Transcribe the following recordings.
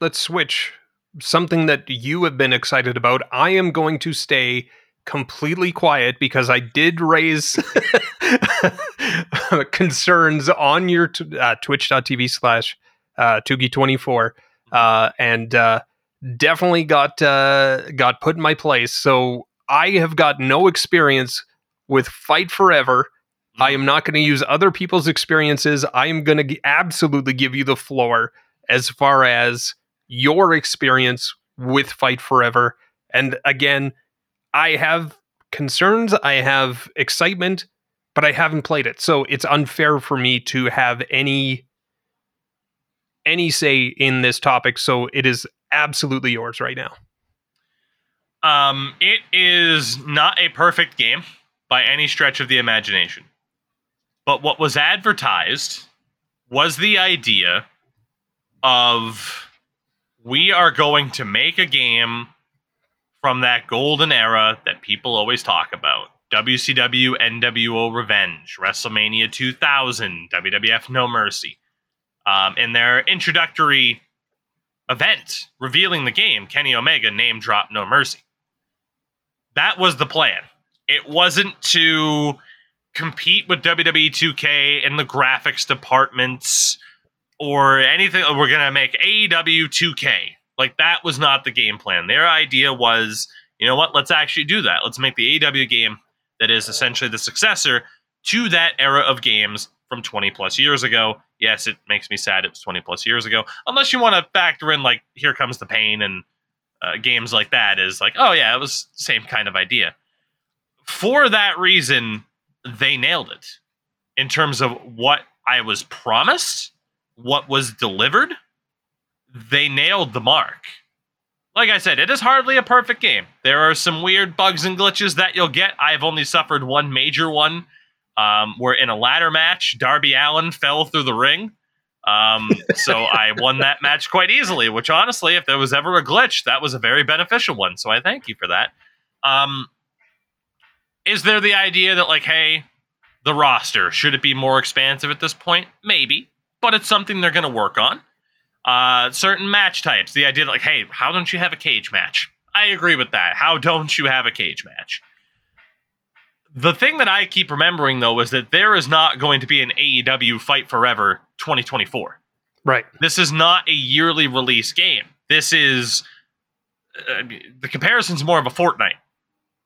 let's switch. Something that you have been excited about. I am going to stay completely quiet because I did raise concerns on your t- uh, twitch.tv slash uh, Tougie24 uh, and uh, definitely got uh, got put in my place. So I have got no experience with Fight Forever. I am not going to use other people's experiences. I am going to g- absolutely give you the floor as far as your experience with Fight Forever. And again, I have concerns, I have excitement, but I haven't played it. So it's unfair for me to have any any say in this topic. So it is absolutely yours right now. Um, it is not a perfect game by any stretch of the imagination. But what was advertised was the idea of we are going to make a game from that golden era that people always talk about. WCW NWO Revenge, WrestleMania 2000, WWF No Mercy. Um, in their introductory event revealing the game, Kenny Omega name drop No Mercy. That was the plan. It wasn't to compete with WWE 2K in the graphics departments or anything. We're going to make AEW 2K. Like, that was not the game plan. Their idea was, you know what? Let's actually do that. Let's make the AEW game that is essentially the successor to that era of games from 20 plus years ago. Yes, it makes me sad it was 20 plus years ago. Unless you want to factor in, like, Here Comes the Pain and uh, games like that, is like, oh, yeah, it was same kind of idea. For that reason, they nailed it in terms of what I was promised, what was delivered. They nailed the mark. Like I said, it is hardly a perfect game. There are some weird bugs and glitches that you'll get. I've only suffered one major one um, where in a ladder match, Darby Allin fell through the ring. Um, so I won that match quite easily, which honestly, if there was ever a glitch, that was a very beneficial one. So I thank you for that. Um, is there the idea that, like, hey, the roster, should it be more expansive at this point? Maybe, but it's something they're going to work on. Uh, certain match types, the idea that, like, hey, how don't you have a cage match? I agree with that. How don't you have a cage match? The thing that I keep remembering though is that there is not going to be an AEW Fight Forever 2024. Right. This is not a yearly release game. This is uh, the comparison's more of a Fortnite,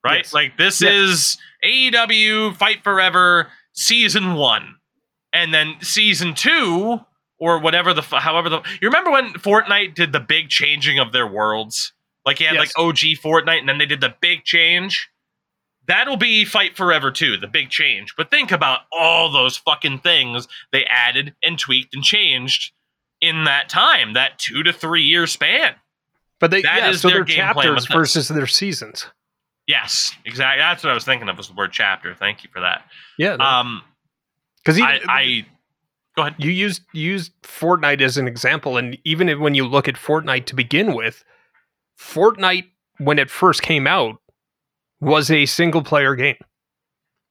right? Yes. Like this Yes. is AEW Fight Forever season 1 and then season 2 or whatever the f- however the You remember when Fortnite did the big changing of their worlds? Like you had Yes. like OG Fortnite and then they did the big change. That'll be Fight Forever too, the big change. But think about all those fucking things they added and tweaked and changed in that time, that two to three year span. But they That yeah, is so their plan chapters versus their seasons. Yes, exactly. That's what I was thinking of was the word chapter. Thank you for that. Yeah. Um, Because I, I go ahead. you used you used Fortnite as an example, and even if- when you look at Fortnite to begin with, Fortnite when it first came out was a single player game.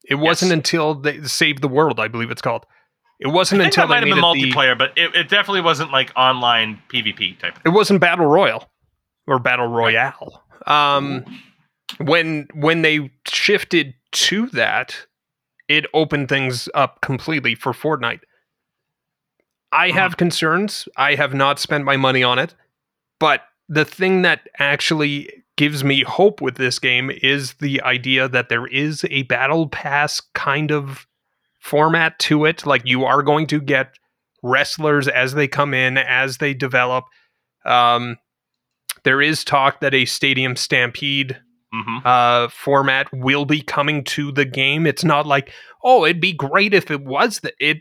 It wasn't until they saved the world, I believe it's called. It wasn't until that might they have been it the, multiplayer, but it, it definitely wasn't like online PvP type. it wasn't battle royal or battle royale. Um, when when they shifted to that, it opened things up completely for Fortnite. I have concerns. I have not spent my money on it, but the thing that actually gives me hope with this game is the idea that there is a battle pass kind of format to it. Like you are going to get wrestlers as they come in, as they develop. Um, there is talk that a Stadium Stampede hmm uh, format will be coming to the game. It's not like, oh, it'd be great if it was the it.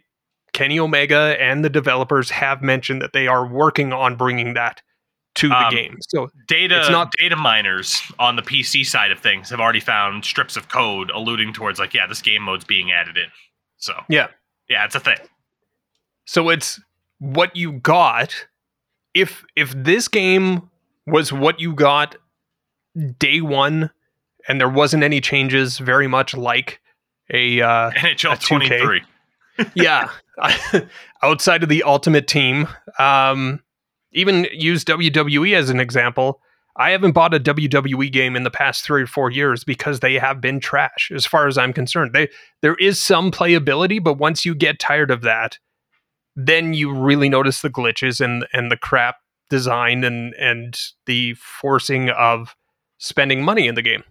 Kenny Omega and the developers have mentioned that they are working on bringing that to the Um, game. So Data It's not- data miners on the PC side of things have already found strips of code alluding towards like, yeah, this game mode's being added in. So Yeah. yeah, it's a thing. So it's what you got. If if this game was what you got day one, and there wasn't any changes, very much like a uh, NHL 2K. 23. yeah, outside of the ultimate team, um, even use WWE as an example. I haven't bought a WWE game in the past three or four years because they have been trash, as far as I'm concerned. They there is some playability, but once you get tired of that, then you really notice the glitches and and the crap design and and the forcing of spending money in the game.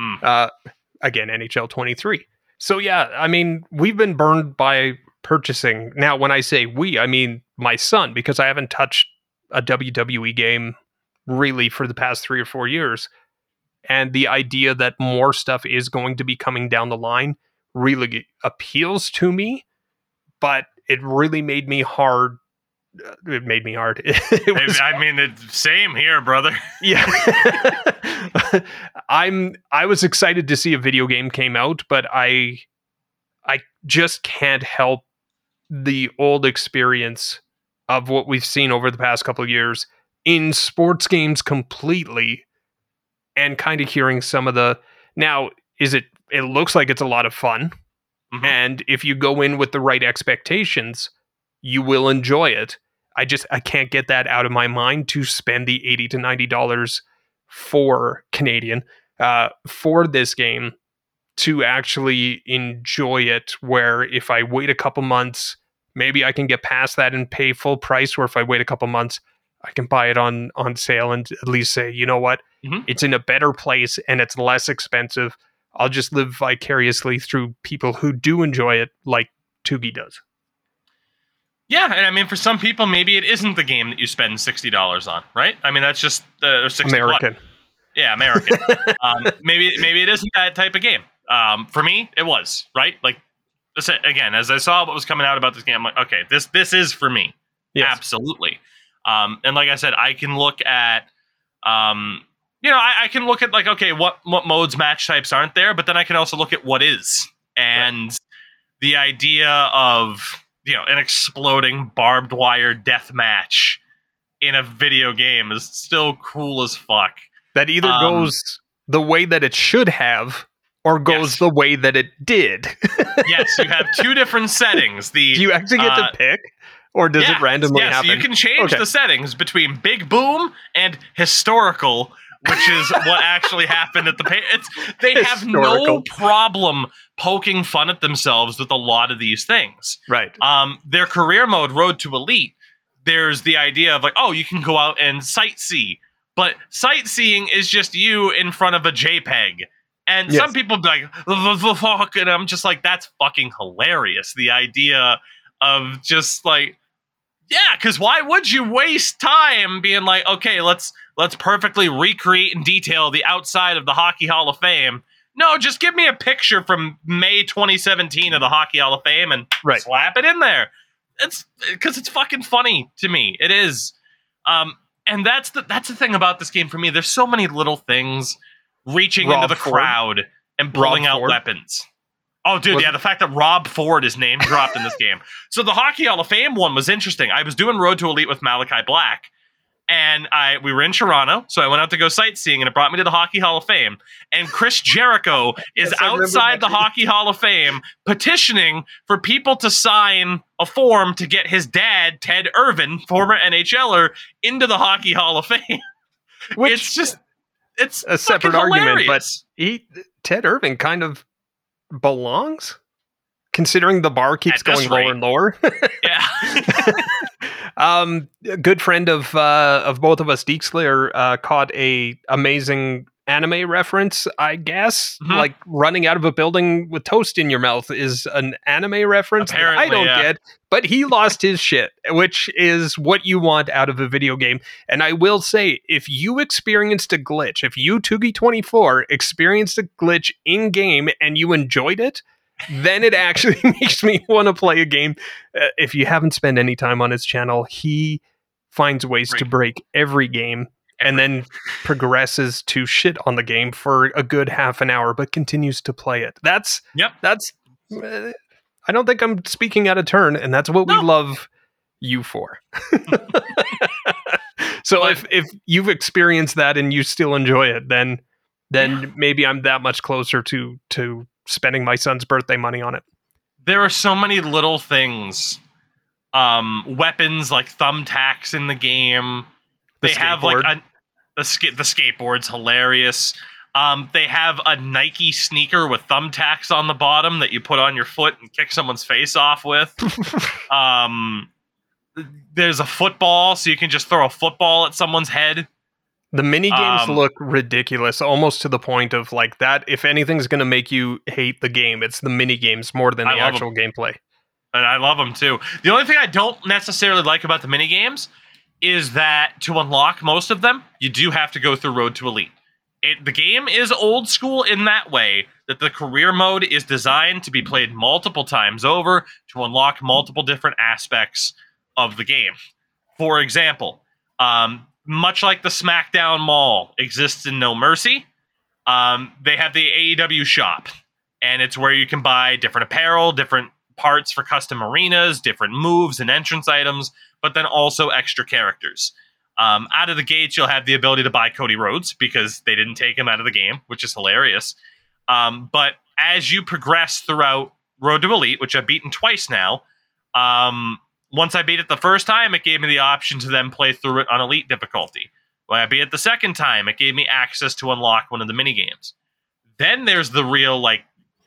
Mm. Uh, again, NHL 23. So yeah, I mean, we've been burned by purchasing. Now, when I say we, I mean my son because I haven't touched a WWE game really for the past three or four years. And the idea that more stuff is going to be coming down the line really appeals to me, but it really made me hard. Uh, It made me hard. Was, I mean, it's same here, brother. yeah. I'm I was excited to see a video game came out, but I I just can't help the old experience of what we've seen over the past couple of years in sports games completely and kind of hearing some of the now is it it looks like it's a lot of fun Mhm. and if you go in with the right expectations you will enjoy it i just i can't get that out of my mind to spend the 80 to 90 dollars for canadian uh, for this game to actually enjoy it where if i wait a couple months maybe i can get past that and pay full price or if i wait a couple months i can buy it on on sale and at least say you know what? Mhm. it's in a better place and it's less expensive. I'll just live vicariously through people who do enjoy it like Tougie does Yeah, and I mean, for some people, maybe it isn't the game that you spend sixty dollars on, right? I mean, that's just uh, or 60 american Yeah, American. um, maybe maybe it isn't that type of game. Um, for me, it was right. Like again, as I saw what was coming out about this game, I'm like, okay, this this is for me. yes Absolutely. Um, and like I said, I can look at, um, you know, I, I can look at like, okay, what what modes, match types aren't there, but then I can also look at what is, and the idea of you know an exploding barbed wire death match in a video game is still cool as fuck. that either Um, goes the way that it should have or goes Yes. the way that it did Yes, you have two different settings. The do you actually get Uh, to pick or does Yeah, it randomly yes, happen you can change Okay. the settings between big boom and historical, which is what actually happened at the pay. It's they have no problem poking fun at themselves with a lot of these things. right Um, their career mode, Road to Elite, there's the idea of like, oh, you can go out and sightsee, but sightseeing is just you in front of a JPEG. And Yes. some people be like, "The- the fuck," and I'm just like, that's fucking hilarious. The idea of just like, yeah, because why would you waste time being like, okay, let's let's perfectly recreate in detail the outside of the Hockey Hall of Fame? No, just give me a picture from May 2017 of the Hockey Hall of Fame and Right. slap it in there. It's because it's fucking funny to me. It is. Um, and that's the that's the thing about this game for me. There's so many little things reaching Rob into the Ford. crowd and pulling Rob out Ford. weapons. Oh, dude, Was- yeah, the fact that Rob Ford is name dropped in this game. So the Hockey Hall of Fame one was interesting. I was doing Road to Elite with Malakai Black, and I we were in Toronto, so I went out to go sightseeing, and it brought me to the Hockey Hall of Fame. And Chris Jericho is Yes, outside the Hockey Hall of Fame petitioning for people to sign a form to get his dad, Ted Irvine, former NHLer, into the Hockey Hall of Fame. which it's just it's a separate argument, but he Ted Irvine kind of belongs, considering the bar keeps going lower rate. and lower. yeah. Um, a good friend of uh, of both of us, Deekslayer, uh, caught a amazing anime reference. I guess Mhm. like running out of a building with toast in your mouth is an anime reference. I don't yeah. get, but he lost his shit, which is what you want out of a video game. And I will say, if you experienced a glitch, if you Tougie twenty four experienced a glitch in game and you enjoyed it. Then it actually makes me want to play a game uh, if you haven't spent any time on his channel, he finds ways to break every game and then progresses to shit on the game for a good half an hour, but continues to play it. That's Yep. That's. uh, I don't think I'm speaking out of turn, and that's what No. we love you for. so But- if if you've experienced that and you still enjoy it, then then Yeah. maybe I'm that much closer to to spending my son's birthday money on it. there are so many little things um, weapons like thumbtacks in the game. The they have like a the sk- the skateboard's hilarious. Um, they have a Nike sneaker with thumbtacks on the bottom that you put on your foot and kick someone's face off with. um, there's a football, so you can just throw a football at someone's head. The mini games Um, look ridiculous, almost to the point of like that. If anything's going to make you hate the game, it's the mini games more than the actual gameplay. and I love them too. The only thing I don't necessarily like about the mini games is that to unlock most of them, you do have to go through Road to Elite. It, the game is old school in that way that the career mode is designed to be played multiple times over to unlock multiple different aspects of the game. For example, um, much like the SmackDown Mall exists in No Mercy, um, they have the AEW shop, and it's where you can buy different apparel, different parts for custom arenas, different moves and entrance items, but then also extra characters. Um, out of the gates, you'll have the ability to buy Cody Rhodes because they didn't take him out of the game, which is hilarious. Um, but as you progress throughout Road to Elite, which I've beaten twice now, um, once I beat it the first time, it gave me the option to then play through it on Elite difficulty. When I beat it the second time, it gave me access to unlock one of the mini games. Then there's the real like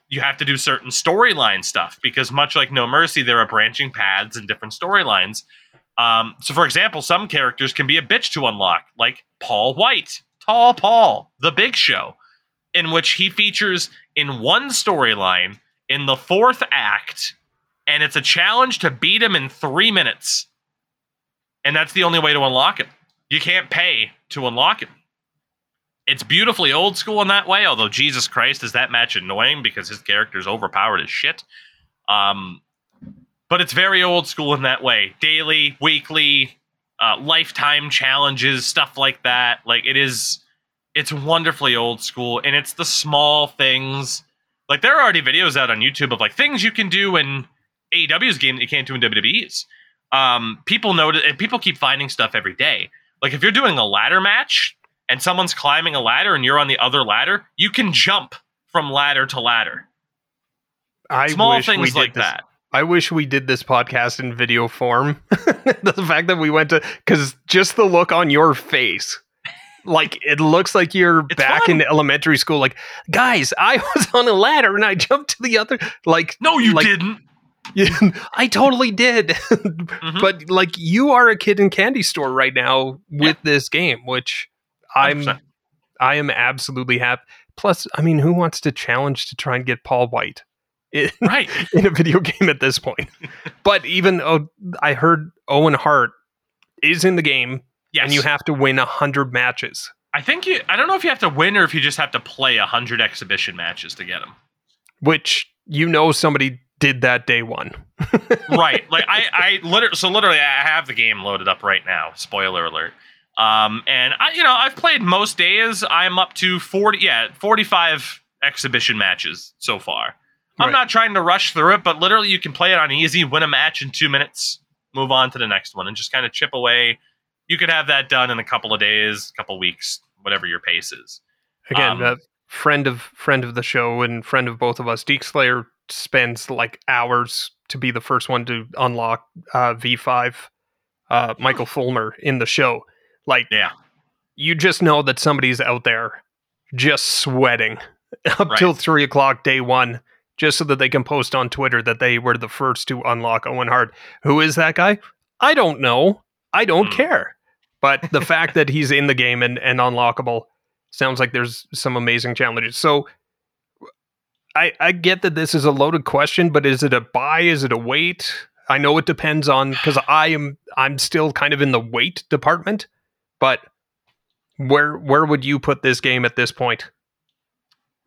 you have to do certain storyline stuff because much like No Mercy, there are branching paths and different storylines. Um, so, for example, some characters can be a bitch to unlock, like Paul White, Tall Paul, the Big Show, in which he features in one storyline in the fourth act, and it's a challenge to beat him in three minutes. And that's the only way to unlock him. You can't pay to unlock him. It's beautifully old school in that way, although Jesus Christ is that match annoying because his character's overpowered as shit. Um, but it's very old school in that way. Daily, weekly, uh, lifetime challenges, stuff like that. Like it is, it's wonderfully old school, and it's the small things. Like there are already videos out on YouTube of like things you can do in AEW's game that you can't do in WWE's. Um, people notice, and people keep finding stuff every day. Like if you're doing a ladder match and someone's climbing a ladder and you're on the other ladder, you can jump from ladder to ladder. I Small wish we things did like this- that. I wish we did this podcast in video form. the fact that we went to because just the look on your face, like it looks like you're It's back fun. in elementary school. Like, guys, I was on a ladder and I jumped to the other. Like, No, you Like- didn't. yeah, I totally did. Mhm. But like, you are a kid in candy store right now with this game, which I'm 100%. I am absolutely happy. Plus, I mean, who wants to challenge to try and get Paul White? It, right. in a video game at this point. but even oh, I heard Owen Hart is in the game, Yes. and you have to win a hundred matches. I think you. I don't know if you have to win or if you just have to play a hundred exhibition matches to get him. Which you know somebody did that day one. right. Like I, I literally, so literally, I have the game loaded up right now. Spoiler alert. Um, and I, you know, I've played most days. I'm up to forty, yeah, forty-five exhibition matches so far. I'm Right. not trying to rush through it, but literally, you can play it on easy, win a match in two minutes, move on to the next one, and just kind of chip away. You could have that done in a couple of days, couple weeks, whatever your pace is. Again, Um, friend of friend of the show and friend of both of us, Deke Slayer spends like hours to be the first one to unlock uh, V5. Uh, Michael Fulmer in the show, like Yeah. you just know that somebody's out there just sweating up Right. till three o'clock day one, just so that they can post on Twitter that they were the first to unlock Owen Hart. Who is that guy? I don't know. I don't Hmm. care. But the fact that he's in the game and, and unlockable sounds like there's some amazing challenges. So I I get that this is a loaded question, but is it a buy? Is it a wait? I know it depends on because I am I'm still kind of in the wait department, but where where would you put this game at this point?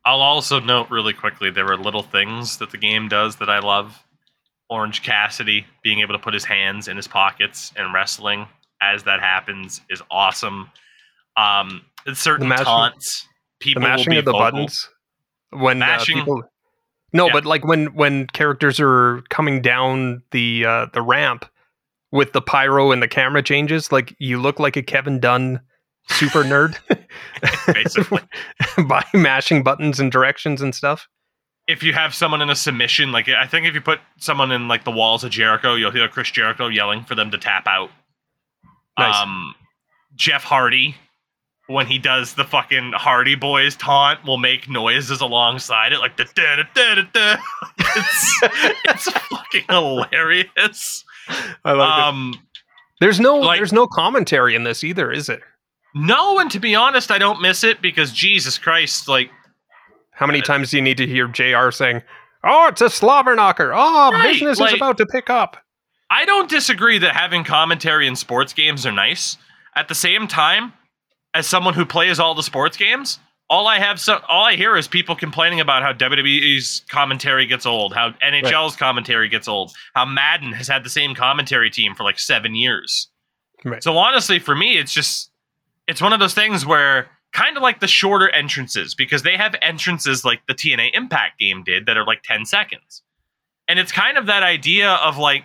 I'll also note really quickly there are little things that the game does that I love. Orange Cassidy being able to put his hands in his pockets and wrestling as that happens is awesome. Um, it's certain mashing- taunts The people will mashing be of the vocal. buttons when uh, people. No, Yeah. but like when when characters are coming down the uh, the ramp with the pyro and the camera changes, like you look like a Kevin Dunn super nerd, Basically. by mashing buttons and directions and stuff. if you have someone in a submission, like I think if you put someone in like the walls of Jericho, you'll hear Chris Jericho yelling for them to tap out. Nice. Um, Jeff Hardy, when he does the fucking Hardy Boys taunt, will make noises alongside it, like da da da da da. It's it's fucking hilarious. I like it. Um, There's no like- there's no commentary in this either, is it? no, and to be honest, I don't miss it because Jesus Christ, like How many times do you need to hear JR saying, "Oh, it's a slobber knocker. Oh, Right, business like- is about to pick up." I don't disagree that having commentary in sports games are nice. At the same time, as someone who plays all the sports games, all I have so all I hear is people complaining about how WWE's commentary gets old, how NHL's commentary gets old, how Madden has had the same commentary team for like 7 years. Right. So honestly for me it's just it's one of those things where kind of like the shorter entrances because they have entrances like the TNA Impact game did that are like 10 seconds. And it's kind of that idea of like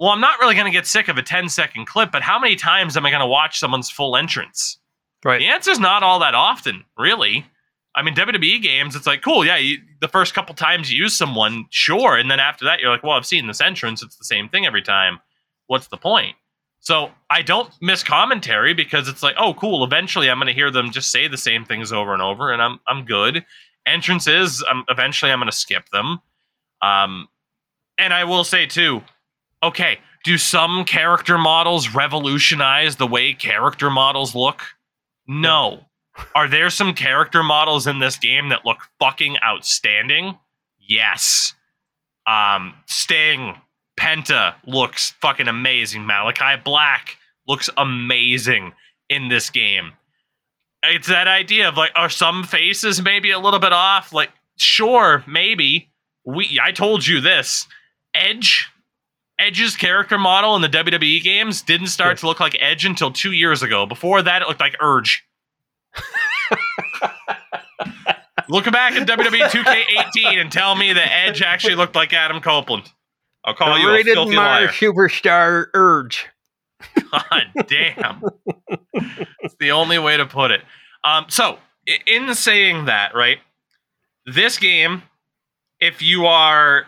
well, I'm not really going to get sick of a 10 second clip, but how many times am I going to watch someone's full entrance? Right. The answer's not all that often, really. I mean, WWE games, it's like, cool, yeah, you, the first couple times you use someone, sure. And then after that, you're like, well, I've seen this entrance. It's the same thing every time. What's the point? So I don't miss commentary because it's like, oh, cool. Eventually, I'm going to hear them just say the same things over and over, and I'm I'm good. Entrances, um, eventually, I'm going to skip them. Um, and I will say too, okay, do some character models revolutionize the way character models look? No. Are there some character models in this game that look fucking outstanding? Yes. Um, Sting, Penta looks fucking amazing. Malakai Black looks amazing in this game. It's that idea of like, are some faces maybe a little bit off? Like, sure, maybe. We I told you this. Edge Edge's character model in the WWE games didn't start Yes. to look like Edge until two years ago. Before that, it looked like Urge. Look back at WWE 2K18 and tell me that Edge actually looked like Adam Copeland. I'll call you a Rated filthy my liar. superstar urge. God damn. it's the only way to put it. Um, so, in saying that, right, this game, if you are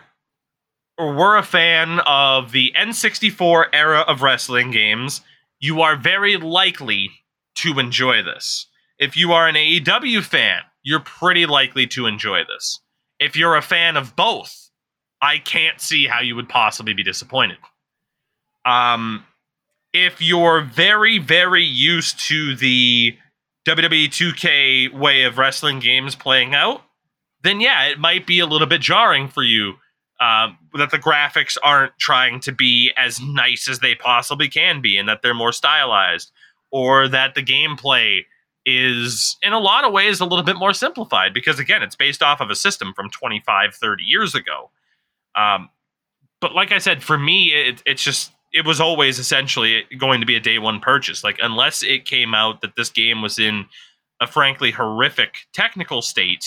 were a fan of the N64 era of wrestling games, you are very likely to enjoy this. If you are an AEW fan, you're pretty likely to enjoy this. If you're a fan of both, I can't see how you would possibly be disappointed. Um, if you're very, very used to the WWE 2K way of wrestling games playing out, then yeah, it might be a little bit jarring for you um, that the graphics aren't trying to be as nice as they possibly can be and that they're more stylized, or that the gameplay is in a lot of ways a little bit more simplified because again it's based off of a system from 25 30 years ago. Um, but like i said for me it, it's just it was always essentially going to be a day one purchase. Like unless it came out that this game was in a frankly horrific technical state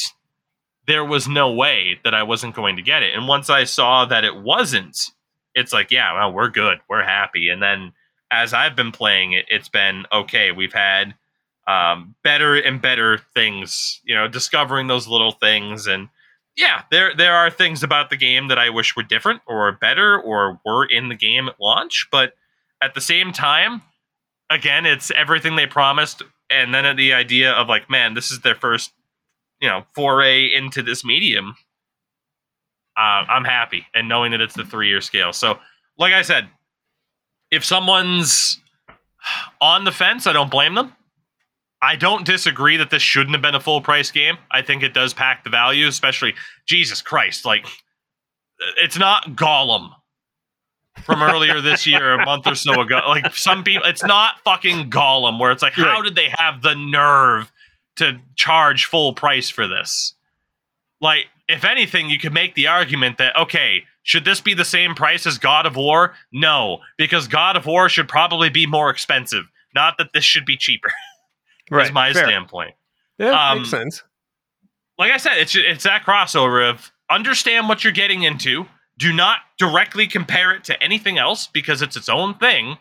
there was no way that i wasn't going to get it and once i saw that it wasn't it's like yeah well we're good we're happy and then as i've been playing it it's been okay we've had um, better and better things. You know, discovering those little things, and yeah, there there are things about the game that I wish were different or better or were in the game at launch. But at the same time, again, it's everything they promised, and then the idea of like, man, this is their first, you know, foray into this medium. Uh, I'm happy, and knowing that it's the three year scale. So, like I said, if someone's on the fence, I don't blame them. I don't disagree that this shouldn't have been a full price game. I think it does pack the value, especially Jesus Christ, like it's not Gollum from earlier this year, a month or so ago. Like some people, it's not fucking Gollum, where it's like, how did they have the nerve to charge full price for this? Like, if anything, you could make the argument that okay, should this be the same price as God of War? No, because God of War should probably be more expensive. Not that this should be cheaper is my fair. standpoint. Yeah, Um, makes sense. Like I said, it's it's that crossover of understand what you're getting into. Do not directly compare it to anything else because it's its own thing.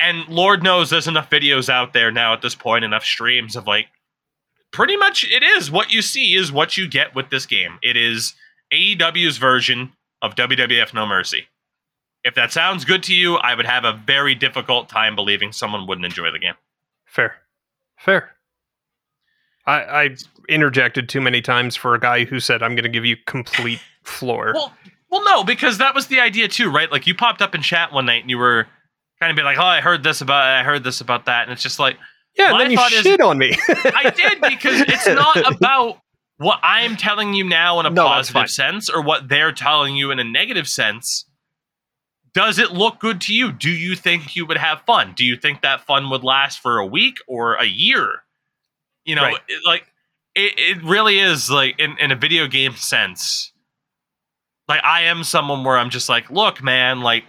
And Lord knows there's enough videos out there now at this point, enough streams of like pretty much it is what you see is what you get with this game. It is AEW's version of WWF No Mercy. If that sounds good to you, I would have a very difficult time believing someone wouldn't enjoy the game. Fair. Fair. I, I interjected too many times for a guy who said, I'm going to give you complete floor. Well, well, no, because that was the idea too, right? Like you popped up in chat one night and you were kind of be like, "Oh, I heard this about, I heard this about that," and it's just like, yeah, and then you shit is, on me. I did because it's not about what I'm telling you now in a no, positive sense or what they're telling you in a negative sense. Does it look good to you? Do you think you would have fun? Do you think that fun would last for a week or a year? You know, right. it, like it, it really is like in, in a video game sense like I am someone where I'm just like, look, man, like,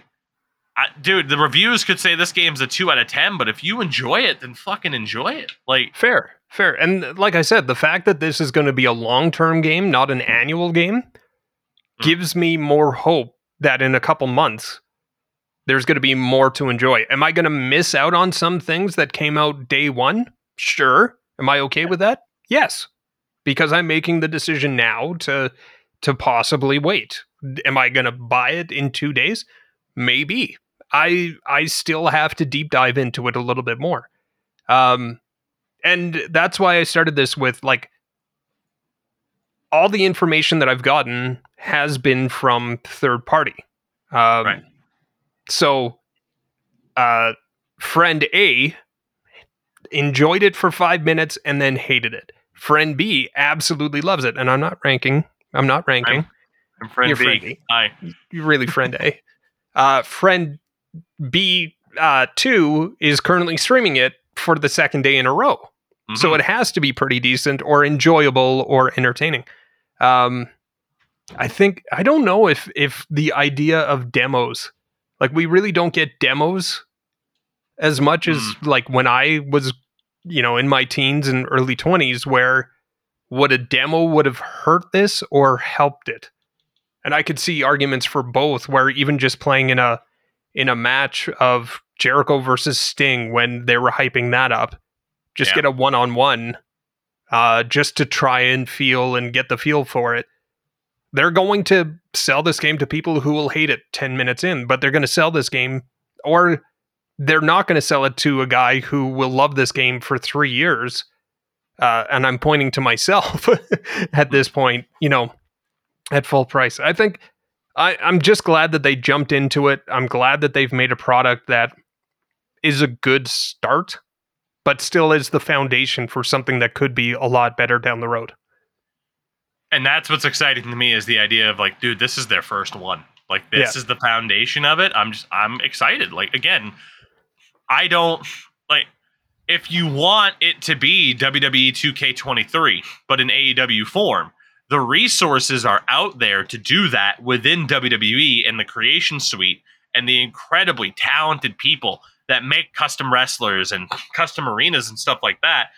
I, dude, the reviews could say this game's a two out of ten, but if you enjoy it, then fucking enjoy it. Like, fair, fair, and like I said, the fact that this is going to be a long term game, not an annual game, mm. gives me more hope that in a couple months there's going to be more to enjoy. Am I going to miss out on some things that came out day one? Sure. Am I okay with that? Yes, because I'm making the decision now to to possibly wait. Am I going to buy it in 2 days? Maybe. I I still have to deep dive into it a little bit more. Um and that's why I started this with like all the information that I've gotten has been from third party. Um, right. So, uh, friend A enjoyed it for five minutes and then hated it. Friend B absolutely loves it, and I'm not ranking I'm not ranking. I'm, I'm friend You're B. Friend B. Hi. You're really friend A. Uh, friend B uh, two is currently streaming it for the second day in a row. Mm-hmm. So it has to be pretty decent or enjoyable or entertaining. Um, I think I don't know if if the idea of demos, like we really don't get demos as much mm. as like when I was, you know, in my teens and early twenties, where would a demo would have hurt this or helped it? And I could see arguments for both where even just playing in a in a match of Jericho versus Sting when they were hyping that up, just yeah. get a one-on-one uh, just to try and feel and get the feel for it. They're going to sell this game to people who will hate it 10 minutes in, but they're going to sell this game or they're not going to sell it to a guy who will love this game for 3 years uh, and I'm pointing to myself at this point, you know, at full price. I think I, I'm just glad that they jumped into it. I'm glad that they've made a product that is a good start, but still is the foundation for something that could be a lot better down the road. And that's what's exciting to me is the idea of like, dude, this is their first one. Like this yeah. is the foundation of it. I'm just I'm excited. Like again, I don't like if you want it to be WWE 2K23, but in AEW form, the resources are out there to do that within WWE and the creation suite and the incredibly talented people that make custom wrestlers and custom arenas and stuff like that.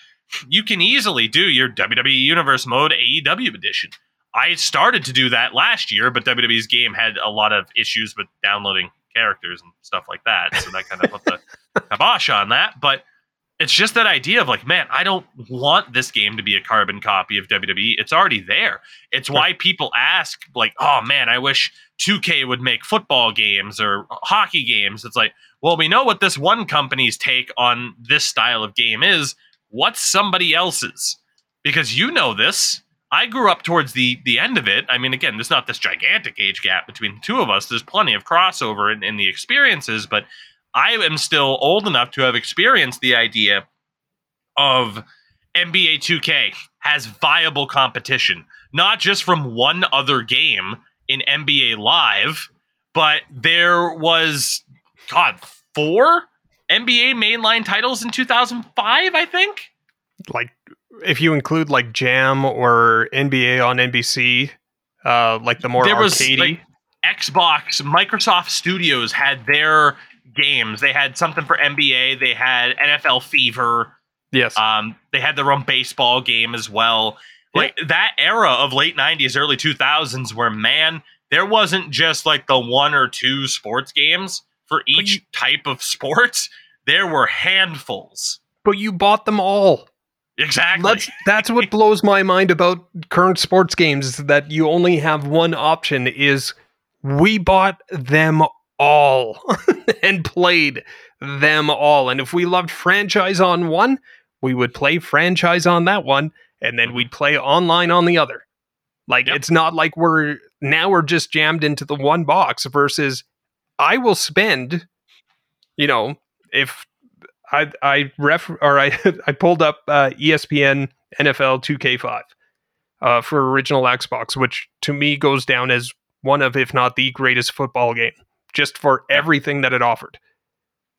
You can easily do your WWE Universe mode AEW edition. I started to do that last year, but WWE's game had a lot of issues with downloading characters and stuff like that. So that kind of put the kibosh on that. But it's just that idea of like, man, I don't want this game to be a carbon copy of WWE. It's already there. It's why people ask, like, oh man, I wish 2K would make football games or hockey games. It's like, well, we know what this one company's take on this style of game is. What's somebody else's? Because you know this. I grew up towards the the end of it. I mean, again, there's not this gigantic age gap between the two of us. There's plenty of crossover in, in the experiences, but I am still old enough to have experienced the idea of NBA 2K has viable competition, not just from one other game in NBA Live, but there was, God, four NBA mainline titles in 2005, I think. Like, if you include like Jam or NBA on NBC, uh, like the more there arcadey. Was, like, Xbox, Microsoft Studios had their games. They had something for NBA. They had NFL Fever. Yes. Um, they had their own baseball game as well. Like yeah. that era of late '90s, early 2000s, where man, there wasn't just like the one or two sports games for each you, type of sports. There were handfuls. But you bought them all. Exactly. That's that's what blows my mind about current sports games is that you only have one option is we bought them all and played them all. And if we loved franchise on one, we would play franchise on that one and then we'd play online on the other. Like Yep. it's not like we're now we're just jammed into the one box versus I will spend you know, if I I ref or I I pulled up uh, ESPN NFL 2K5 uh, for original Xbox, which to me goes down as one of, if not the greatest football game, just for everything that it offered.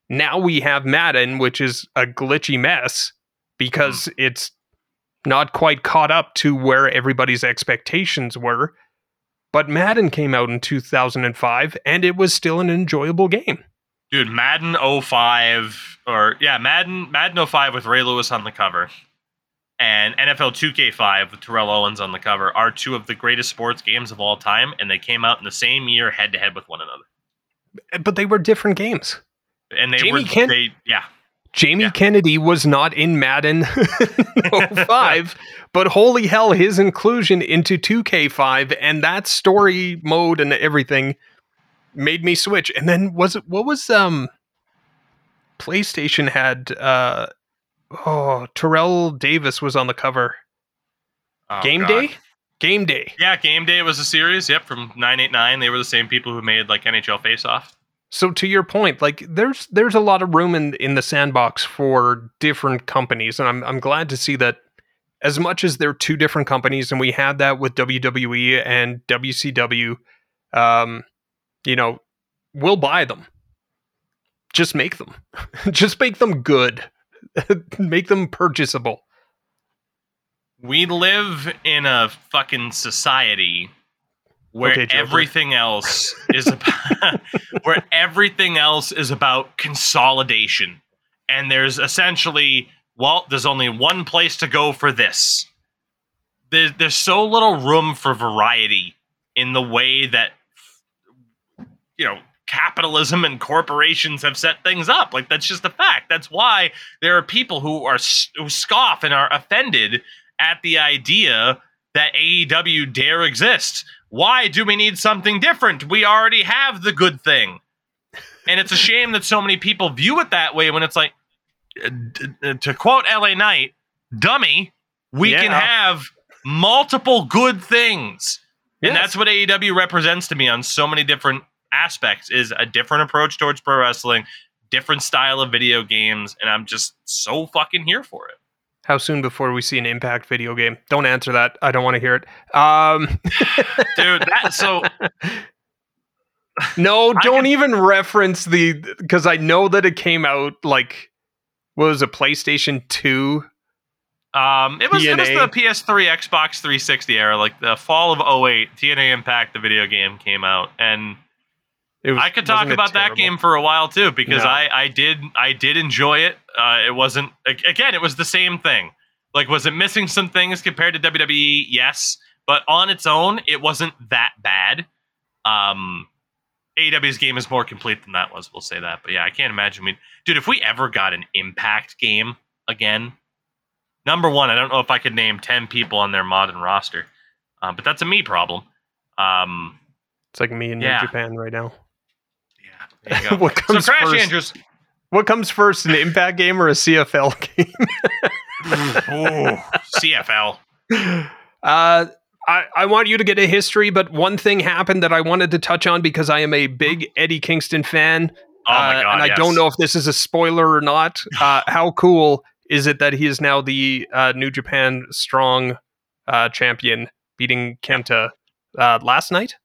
Now we have Madden, which is a glitchy mess because mm. it's not quite caught up to where everybody's expectations were. But Madden came out in 2005 and it was still an enjoyable game. Dude, Madden 05 or yeah, Madden Madden 05 with Ray Lewis on the cover and NFL 2K5 with Terrell Owens on the cover are two of the greatest sports games of all time and they came out in the same year head to head with one another. But they were different games. And they Jamie were Ken- they yeah. Jamie Yeah. Kennedy was not in Madden 05, but holy hell, his inclusion into 2K5 and that story mode and everything made me switch. And then was it what was um PlayStation had uh oh Terrell Davis was on the cover. Oh, Game God. Day? Game Day. Yeah, Game Day was a series. Yep, from 989. They were the same people who made like NHL Face Off. So to your point, like there's there's a lot of room in in the sandbox for different companies, and I'm I'm glad to see that. As much as they're two different companies, and we had that with WWE and WCW, um, you know, we'll buy them. Just make them, just make them good, make them purchasable. We live in a fucking society where Okay, everything else is about where everything else is about consolidation. And there's essentially, well, there's only one place to go for this. There's there's so little room for variety in the way that you know capitalism and corporations have set things up. Like that's just a fact. That's why there are people who are who scoff and are offended at the idea that AEW dare exist. Why do we need something different? We already have the good thing. And it's a shame that so many people view it that way when it's like, uh, uh, to quote LA Knight, dummy, we can have multiple good things. And that's what AEW represents to me on so many different aspects is a different approach towards pro wrestling, different style of video games, and I'm just so fucking here for it. How soon before we see an Impact video game? Don't answer that. I don't want to hear it. Um, Dude, that so No, don't can- even reference the because I know that it came out like what was it, PlayStation Two? Um, it was it was the PS3, Xbox 360 era, like the fall of 08. TNA Impact, the video game, came out, and was, I could talk about that game for a while too because No. I I did I did enjoy it. Uh, it wasn't again, it was the same thing. Like, was it missing some things compared to WWE? Yes, but on its own, it wasn't that bad. Um, AEW's game is more complete than that was. We'll say that, but yeah, I can't imagine we, dude. If we ever got an Impact game again, number one, I don't know if I could name ten people on their modern roster, um, but that's a me problem. Um, It's like me in Yeah. Japan right now. yeah, there you go. what so comes Crash first? Andrews, What comes first, an Impact game or a CFL game? Ooh, CFL. Uh, I, I want you to get a history, but one thing happened that I wanted to touch on because I am a big Eddie Kingston fan. Oh my Uh, and I yes. don't know if this is a spoiler or not. Uh, how cool is it that he is now the uh, New Japan Strong uh, champion, beating Kenta uh, last night?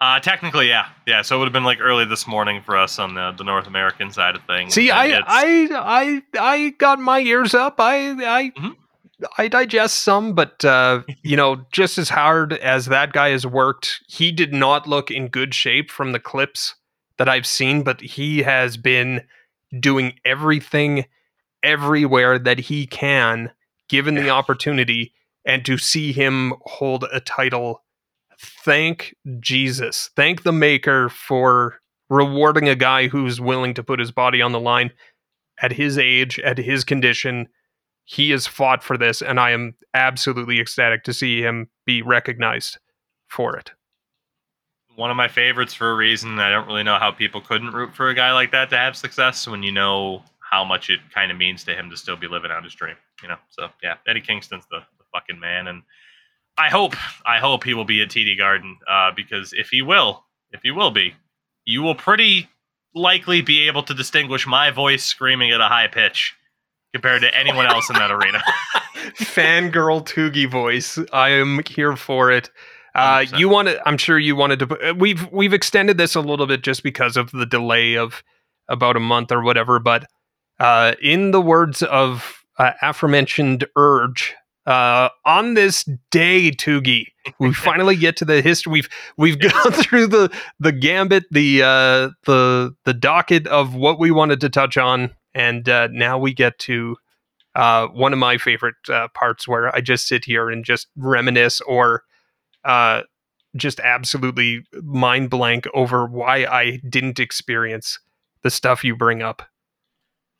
Uh, technically, yeah, yeah. So it would have been like early this morning for us on the, the North American side of things. See, I, I, I, I got my ears up. I, I, Mhm. I digest some, but uh, you know, just as hard as that guy has worked, he did not look in good shape from the clips that I've seen. But he has been doing everything, everywhere that he can, given the opportunity, and to see him hold a title. Thank Jesus. Thank the maker for rewarding a guy who's willing to put his body on the line at his age, at his condition, he has fought for this, and I am absolutely ecstatic to see him be recognized for it. One of my favorites for a reason. I don't really know how people couldn't root for a guy like that to have success when you know how much it kind of means to him to still be living out his dream. You know, so yeah, Eddie Kingston's the, the fucking man, and I hope, I hope he will be at TD Garden uh, because if he will, if he will be, you will pretty likely be able to distinguish my voice screaming at a high pitch compared to anyone else in that arena. Fangirl Tougie voice. I am here for it. Uh, you wanted, I'm sure you wanted to. Uh, we've we've extended this a little bit just because of the delay of about a month or whatever. But uh, in the words of uh, aforementioned Urge, uh, on this day, Tougie, we finally get to the history. We've we've gone through the the gambit, the uh, the the docket of what we wanted to touch on, and uh, now we get to uh, one of my favorite uh, parts where I just sit here and just reminisce or uh, just absolutely mind blank over why I didn't experience the stuff you bring up.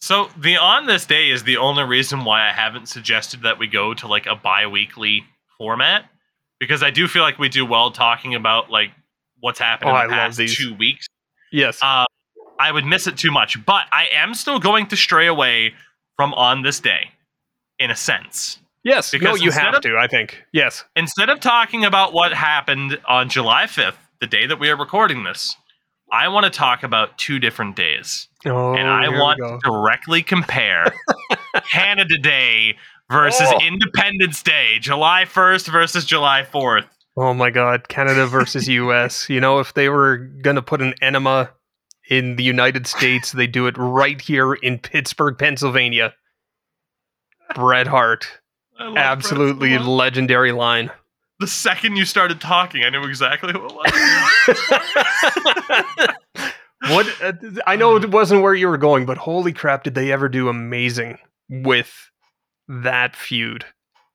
So the on this day is the only reason why I haven't suggested that we go to like a bi-weekly format because I do feel like we do well talking about like what's happened oh, in the I past two weeks. Yes. Uh, I would miss it too much, but I am still going to stray away from on this day in a sense. Yes, because no, you have of, to, I think. Yes. Instead of talking about what happened on July 5th, the day that we are recording this, I want to talk about two different days. Oh, and I want to directly compare Canada Day versus oh. Independence Day, July 1st versus July 4th. Oh my God, Canada versus US. you know, if they were going to put an enema in the United States, they do it right here in Pittsburgh, Pennsylvania. Bret Hart. Absolutely legendary line. The second you started talking, I knew exactly what it was. what uh, I know it wasn't where you were going, but holy crap, did they ever do amazing with that feud?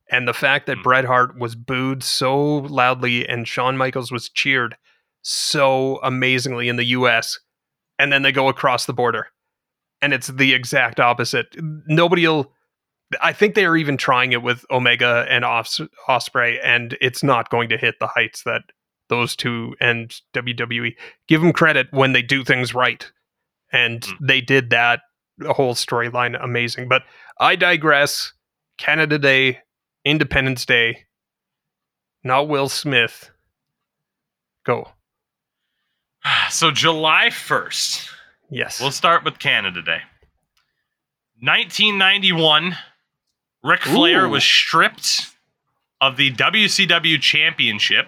And the fact that mm. Bret Hart was booed so loudly and Shawn Michaels was cheered so amazingly in the US, and then they go across the border. And it's the exact opposite. Nobody'll I think they are even trying it with Omega and Os- Ospreay, and it's not going to hit the heights that those two and WWE give them credit when they do things right, and mm. they did that whole storyline amazing. But I digress. Canada Day, Independence Day, not Will Smith. Go. So July first. Yes. We'll start with Canada Day. 1991 Ric Flair Ooh. was stripped of the WCW championship.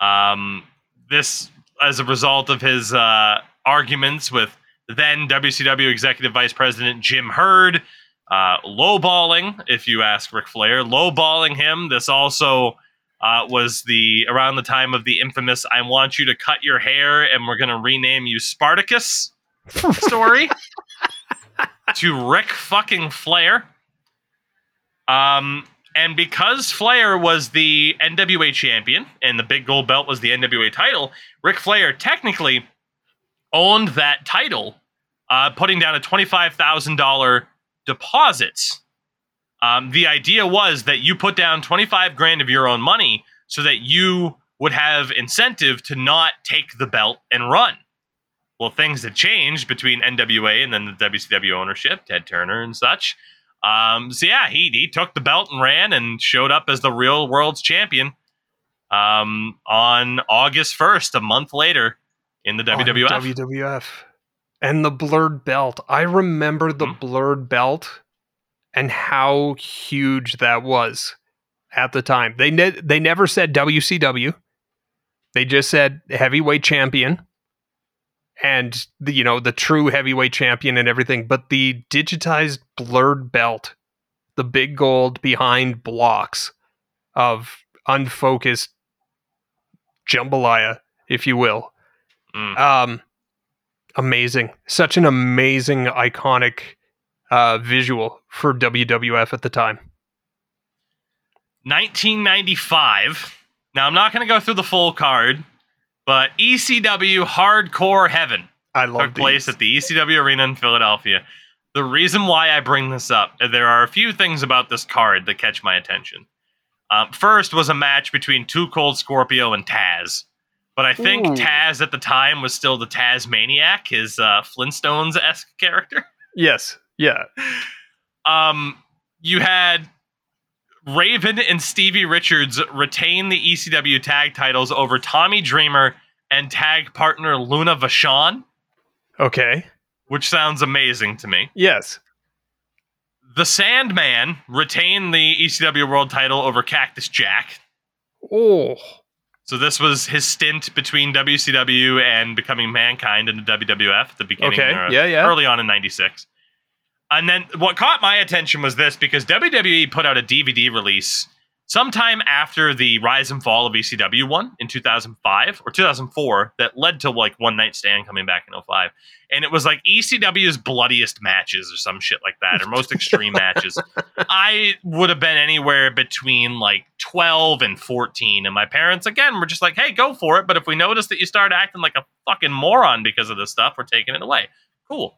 Um, this as a result of his uh, arguments with then WCW Executive Vice President Jim Herd, uh, lowballing, if you ask Ric Flair, lowballing him. This also uh, was the around the time of the infamous "I want you to cut your hair and we're going to rename you Spartacus" story to Ric fucking Flair. Um, and because Flair was the NWA champion and the big gold belt was the NWA title, Ric Flair technically owned that title, uh, putting down a $25,000 deposit. Um, the idea was that you put down 25 grand of your own money so that you would have incentive to not take the belt and run. Well, things had changed between NWA and then the WCW ownership, Ted Turner and such. Um, so yeah, he he took the belt and ran and showed up as the real world's champion um, on August first, a month later, in the WWF. On WWF and the blurred belt. I remember the mm-hmm. blurred belt and how huge that was at the time. They ne- they never said WCW. They just said heavyweight champion and the you know the true heavyweight champion and everything but the digitized blurred belt the big gold behind blocks of unfocused jambalaya if you will mm. um amazing. Such an amazing iconic uh visual for WWF at the time. 1995 now i'm not going to go through the full card but ECW Hardcore Heaven I love took place at the ECW Arena in Philadelphia. The reason why I bring this up, there are a few things about this card that catch my attention. Um, first was a match between Two Cold Scorpio and Taz. But I think Ooh. Taz at the time was still the Tazmaniac, his uh, Flintstones esque character. Yes. Yeah. Um, you had Raven and Stevie Richards retain the ECW tag titles over Tommy Dreamer and tag partner Luna Vachon, Okay. which sounds amazing to me. Yes. The Sandman retained the ECW World title over Cactus Jack. Oh. So this was his stint between WCW and becoming Mankind in the WWF at the beginning, Okay. Yeah. Yeah. early on in '96. And then what caught my attention was this because WWE put out a DVD release sometime after the rise and fall of ECW one in 2005 or 2004 that led to like One Night Stand coming back in 05. And it was like ECW's bloodiest matches or some shit like that, or most extreme matches. I would have been anywhere between like 12 and 14. And my parents, again, were just like, hey, go for it. But if we notice that you start acting like a fucking moron because of this stuff, we're taking it away. Cool.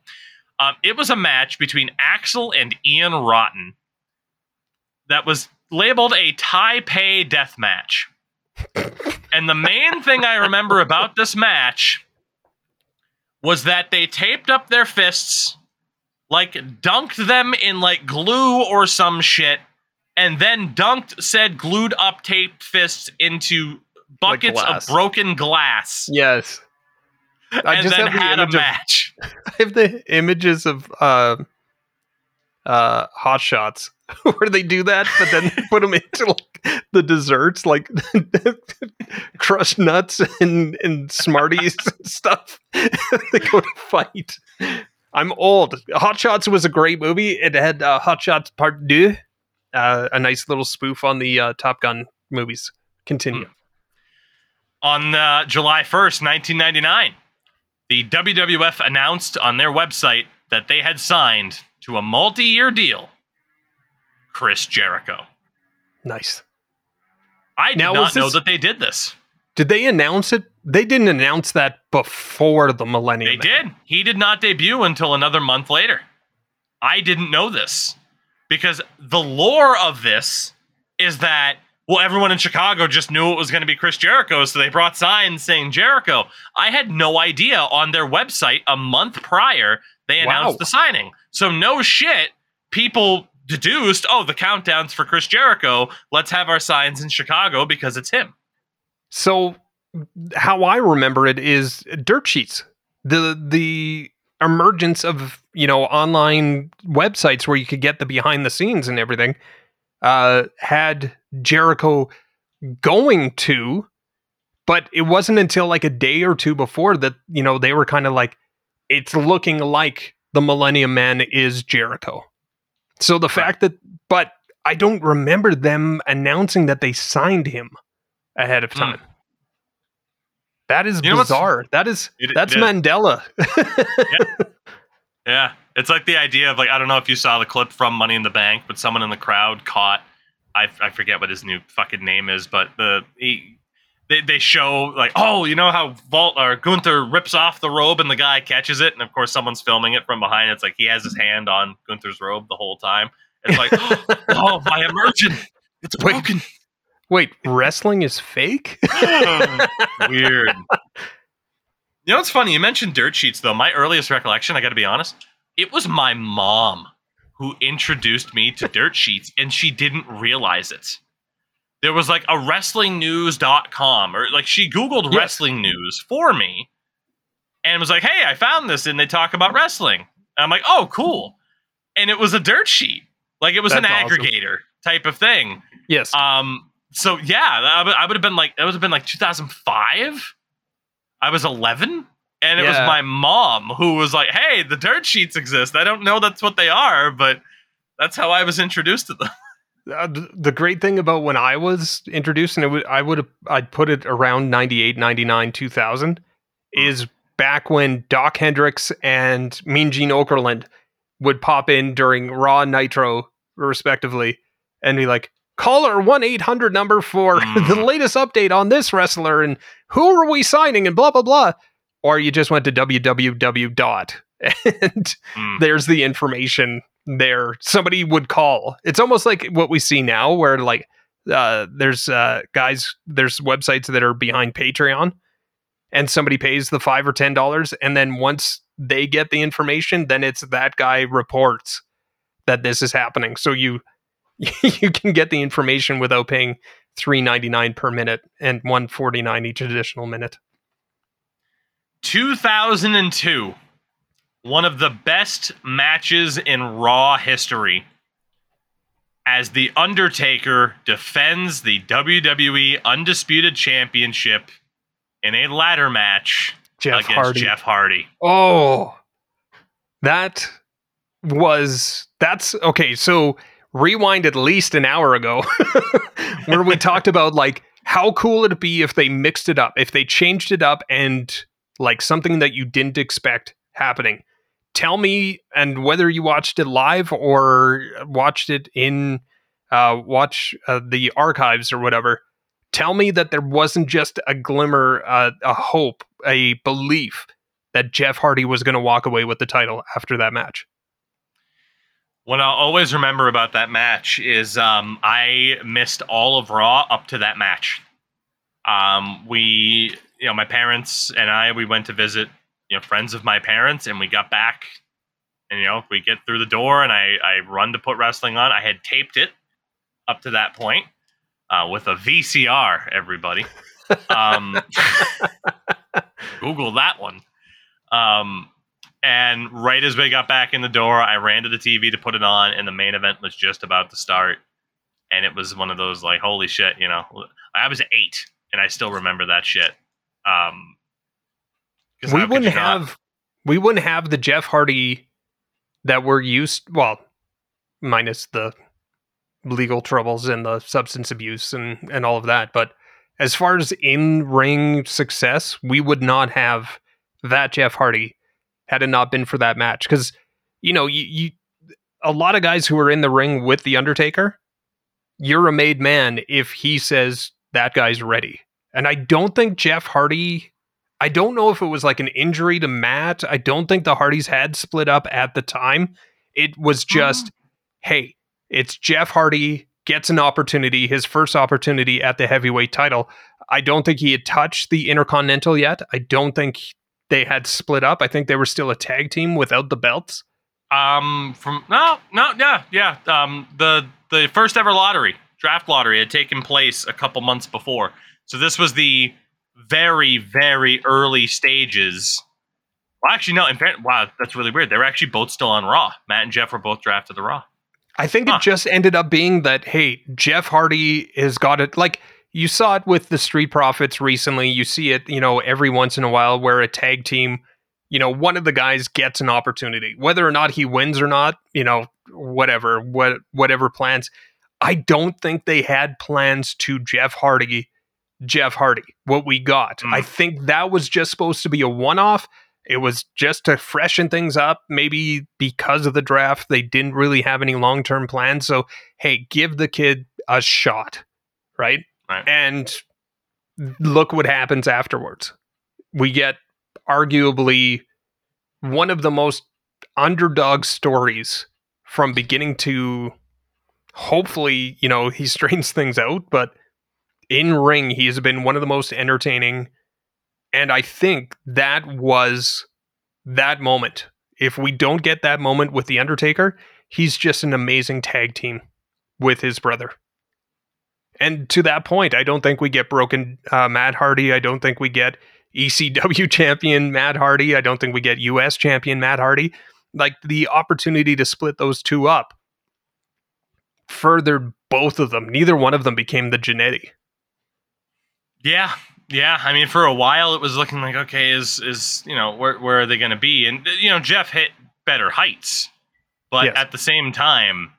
Um, it was a match between Axl and Ian Rotten that was labeled a Taipei death match. and the main thing I remember about this match was that they taped up their fists, like dunked them in like glue or some shit, and then dunked said glued up taped fists into buckets of broken glass. Yes. I and just then had a of- match. I have the images of uh, uh, hot shots where they do that, but then they put them into like, the desserts, like crushed nuts and, and Smarties and stuff. they go to fight. I'm old. Hot Shots was a great movie. It had uh, Hot Shots Part Deux, uh, a nice little spoof on the uh, Top Gun movies. Continue. On uh, July 1st, 1999, the WWF announced on their website that they had signed to a multi year deal Chris Jericho. Nice. I did Now, not was know this- that they did this. Did they announce it? They didn't announce that before the Millennium. They Man. did. He did not debut until another month later. I didn't know this because the lore of this is that well, everyone in Chicago just knew it was going to be Chris Jericho, so they brought signs saying Jericho. I had no idea on their website a month prior they announced Wow. the signing. So no shit, people deduced, oh, the countdown's for Chris Jericho. Let's have our signs in Chicago because it's him. So how I remember it is dirt sheets. The the emergence of, you know, online websites where you could get the behind the scenes and everything uh had Jericho going to but it wasn't until like a day or two before that, you know, they were kind of like it's looking like the Millennium Man is Jericho. So the fact that but I don't remember them announcing that they signed him ahead of Hmm. time. That is You bizarre. That is It- that's it- Mandela. Yeah, it's like the idea of like I don't know if you saw the clip from Money in the Bank, but someone in the crowd caught I, I forget what his new fucking name is, but the he, they they show like oh you know how Walter or Gunther rips off the robe and the guy catches it, and of course someone's filming it from behind. It's like he has his hand on Gunther's robe the whole time. It's like oh my immersion, it's Wait. broken. Wait, wrestling is fake? Weird. You know what's funny? You mentioned dirt sheets, though. My earliest recollection, I got to be honest, it was my mom who introduced me to dirt sheets, and she didn't realize it. There was like a wrestlingnews.com, or like she Googled Yes. wrestling news for me and was like, hey, I found this, and they talk about wrestling. And I'm like, oh, cool. And it was a dirt sheet. Like it was an That's awesome. aggregator type of thing. yes. Um. So yeah, I would, I would have been like that would have been like 2005. I was 11, and it was my mom who was like, "Hey, the dirt sheets exist. I don't know that's what they are, but that's how I was introduced to them." Uh, the great thing about when I was introduced, and it would, I would I'd put it around 98, 99, 2000, is back when Doc Hendrix and Mean Gene Okerlund would pop in during Raw Nitro, respectively, and be like, caller 1 800 number for Mm. the latest update on this wrestler, and who are we signing, and blah, blah, blah. Or you just went to www dot, and Mm. there's the information there. Somebody would call. It's almost like what we see now, where like uh, there's uh, guys, there's websites that are behind Patreon, and somebody pays the five or ten dollars, and then once they get the information, then it's that guy reports that this is happening. So you you can get the information without paying three ninety nine per minute and one forty nine each additional minute. 2002, one of the best matches in Raw history. As The Undertaker defends the WWE Undisputed Championship in a ladder match Jeff against Hardy. Jeff Hardy. Oh, that was that's okay. So rewind at least an hour ago, where we talked about like how cool it'd be if they mixed it up, if they changed it up, and like something that you didn't expect happening. Tell me, and whether you watched it live or watched it in uh, watch uh, the archives or whatever. Tell me that there wasn't just a glimmer, uh, a hope, a belief that Jeff Hardy was going to walk away with the title after that match. What I'll always remember about that match is um, I missed all of Raw up to that match. Um, we, you know, my parents and I, we went to visit, you know, friends of my parents, and we got back, and you know, we get through the door, and I, I run to put wrestling on. I had taped it up to that point uh, with a VCR. Everybody, um, Google that one. Um, and right as we got back in the door, I ran to the TV to put it on, and the main event was just about to start. And it was one of those like, holy shit, you know. I was eight, and I still remember that shit. Um, We wouldn't you not? have we wouldn't have the Jeff Hardy that we're used well, minus the legal troubles and the substance abuse and and all of that, but as far as in-ring success, we would not have that Jeff Hardy had it not been for that match cuz you know, you, you a lot of guys who are in the ring with the Undertaker, you're a made man if he says that guy's ready. And I don't think Jeff Hardy I don't know if it was like an injury to Matt. I don't think the Hardys had split up at the time. It was just, hey, it's Jeff Hardy gets an opportunity, his first opportunity at the heavyweight title. I don't think he had touched the Intercontinental yet. I don't think they had split up. I think they were still a tag team without the belts. Um, from no, no, yeah, yeah. Um, the the first ever lottery, draft lottery, had taken place a couple months before. So this was the very, very early stages. Well, actually, no. In fact, wow, that's really weird. They were actually both still on Raw. Matt and Jeff were both drafted to the Raw. I think Huh. it just ended up being that hey, Jeff Hardy has got it. Like you saw it with the Street Profits recently. You see it, you know, every once in a while where a tag team, you know, one of the guys gets an opportunity, whether or not he wins or not, you know, whatever, what whatever plans. I don't think they had plans to Jeff Hardy, Jeff Hardy. What we got, Mm. I think that was just supposed to be a one-off. It was just to freshen things up. Maybe because of the draft, they didn't really have any long term plans. So, hey, give the kid a shot, right? Right. And look what happens afterwards. We get arguably one of the most underdog stories from beginning to hopefully, you know, he straightens things out, but in ring, he has been one of the most entertaining. And I think that was that moment. If we don't get that moment with The Undertaker, he's just an amazing tag team with his brother. And to that point, I don't think we get broken uh, Matt Hardy. I don't think we get ECW champion Matt Hardy. I don't think we get US champion Matt Hardy. Like the opportunity to split those two up furthered both of them. Neither one of them became the Jannetty. Yeah, yeah. I mean, for a while, it was looking like okay, is is you know where where are they going to be? And you know, Jeff hit better heights, but Yes. at the same time,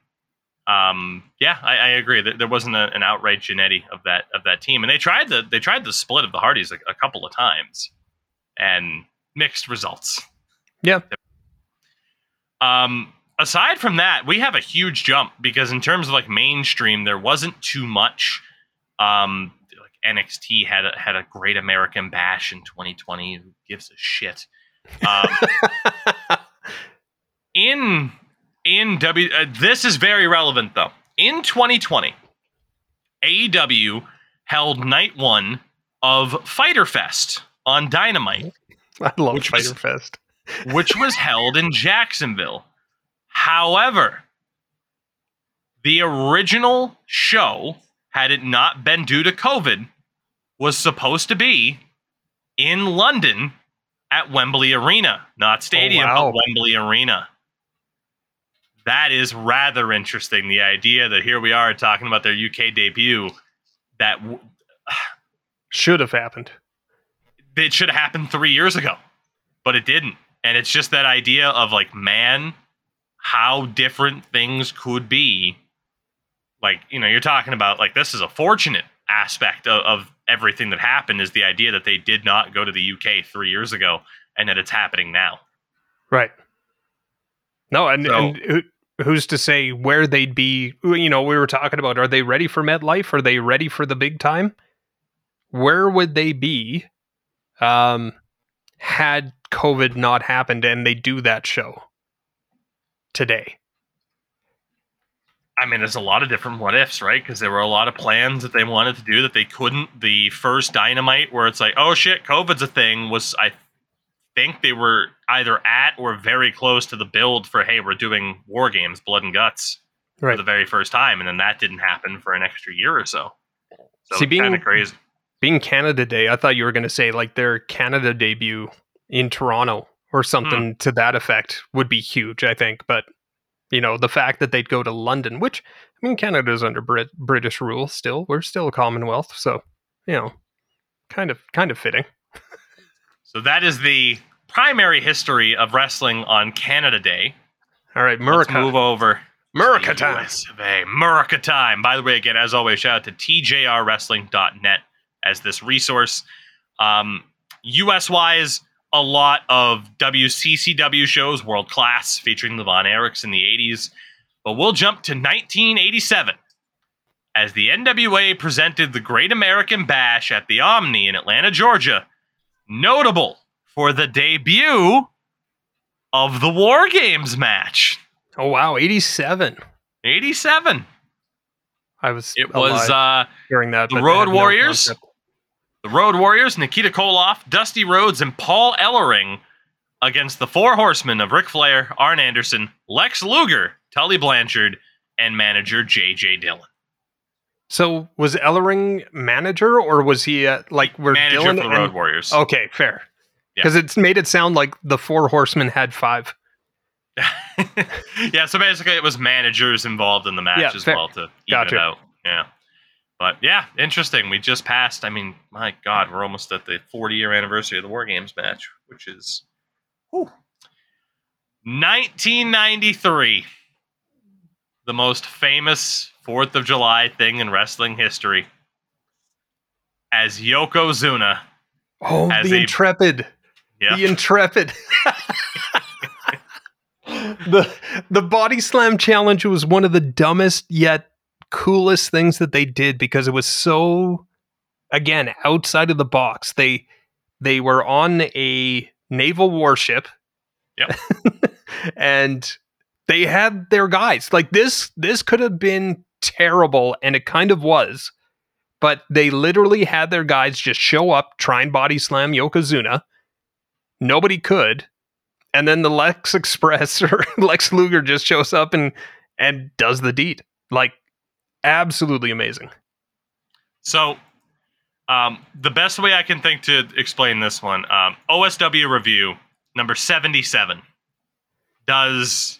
um, yeah, I, I agree that there wasn't a, an outright Jannetty of that of that team, and they tried the they tried the split of the Hardys a, a couple of times, and mixed results. Yeah. Um, aside from that, we have a huge jump because in terms of like mainstream, there wasn't too much. Um, NXT had a, had a Great American Bash in 2020. Who gives a shit? Um, in in W. Uh, this is very relevant though. In 2020, AEW held night one of Fyter Fest on Dynamite, I love Which Fyter was- Fest. which was held in Jacksonville. However, the original show, had it not been due to COVID, was supposed to be in London at Wembley Arena, not oh, stadium, wow. but Wembley Arena. That is rather interesting. The idea that here we are talking about their UK debut, that w- Should have happened. it should have happened three years ago, but it didn't. And it's just that idea of like, man, how different things could be. Like, you know, you're talking about like this is a fortunate aspect of, of everything that happened is the idea that they did not go to the UK three years ago and that it's happening now. Right. No, and, So- and who, who's to say where they'd be? You know, we were talking about are they ready for MetLife? Are they ready for the big time? Where would they be um, had COVID not happened and they do that show today? I mean, there's a lot of different what ifs, right? Because there were a lot of plans that they wanted to do that they couldn't. The first Dynamite, where it's like, oh shit, COVID's a thing, was I think they were either at or very close to the build for, hey, we're doing War Games, Blood and Guts Right. for the very first time, and then that didn't happen for an extra year or so. So See, being- kind of crazy. Being Canada Day, I thought you were going to say like their Canada debut in Toronto or hmm. something to that effect would be huge, I think. But, you know, the fact that they'd go to London, which, I mean, Canada's under Brit- British rule still. We're still a Commonwealth. So, you know, kind of, kind of fitting. So that is the primary history of wrestling on Canada Day. All right, Let's Murica. move over Murica time. Murica time. By the way, again, as always, shout out to tjrwrestling.net as this resource. Um, US wise, a lot of WCCW shows, world class, featuring the Von Erichs in the 80s. But we'll jump to 1987 as the NWA presented the Great American Bash at the Omni in Atlanta, Georgia, notable for the debut of the War Games match. Oh, wow. 87. 87. I was It was uh, during that. the Road no Warriors? concept. The Road Warriors, Nikita Koloff, Dusty Rhodes, and Paul Ellering against the Four Horsemen of Ric Flair, Arn Anderson, Lex Luger, Tully Blanchard, and manager J.J. Dillon. So was Ellering manager or was he uh, like were manager Dillon for the and- Road Warriors. Okay, fair. Yeah. Because it's made it sound like the four horsemen had five. yeah, so basically it was managers involved in the match Yeah, as fair. well to even Gotcha. it out. Yeah. But yeah, interesting. We just passed, I mean, my God, we're almost at the 40 year anniversary of the War Games match, which is whew. 1993. The most famous 4th of July thing in wrestling history. As Yokozuna, Oh, As the a- intrepid. yeah, The intrepid. the the body slam challenge was one of the dumbest yet coolest things that they did because it was so again outside of the box. They they were on a naval warship. Yep. and they had their guys. Like this this could have been terrible and it kind of was. But they literally had their guys just show up, try and body slam Yokozuna. Nobody could. And then the Lex Express or Lex Luger just shows up and and does the deed. Like absolutely amazing. So, um, the best way I can think to explain this one, um, OSW review number seventy-seven does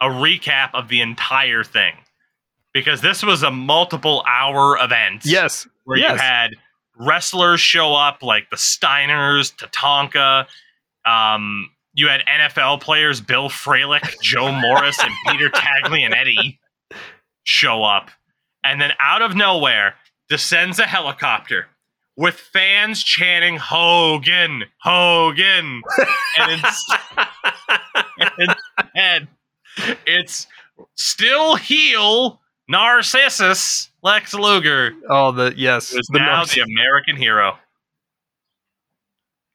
a recap of the entire thing because this was a multiple-hour event. Yes. where you had wrestlers show up like the Steiners, Tatanka. Um, you had NFL players Bill Fralic, Joe Morris, and Peter Taglianetti show up. And then out of nowhere descends a helicopter with fans chanting Hogan, Hogan. and, and it's still heel Narcissist Lex Luger Oh, the yes. is the now North- the American hero.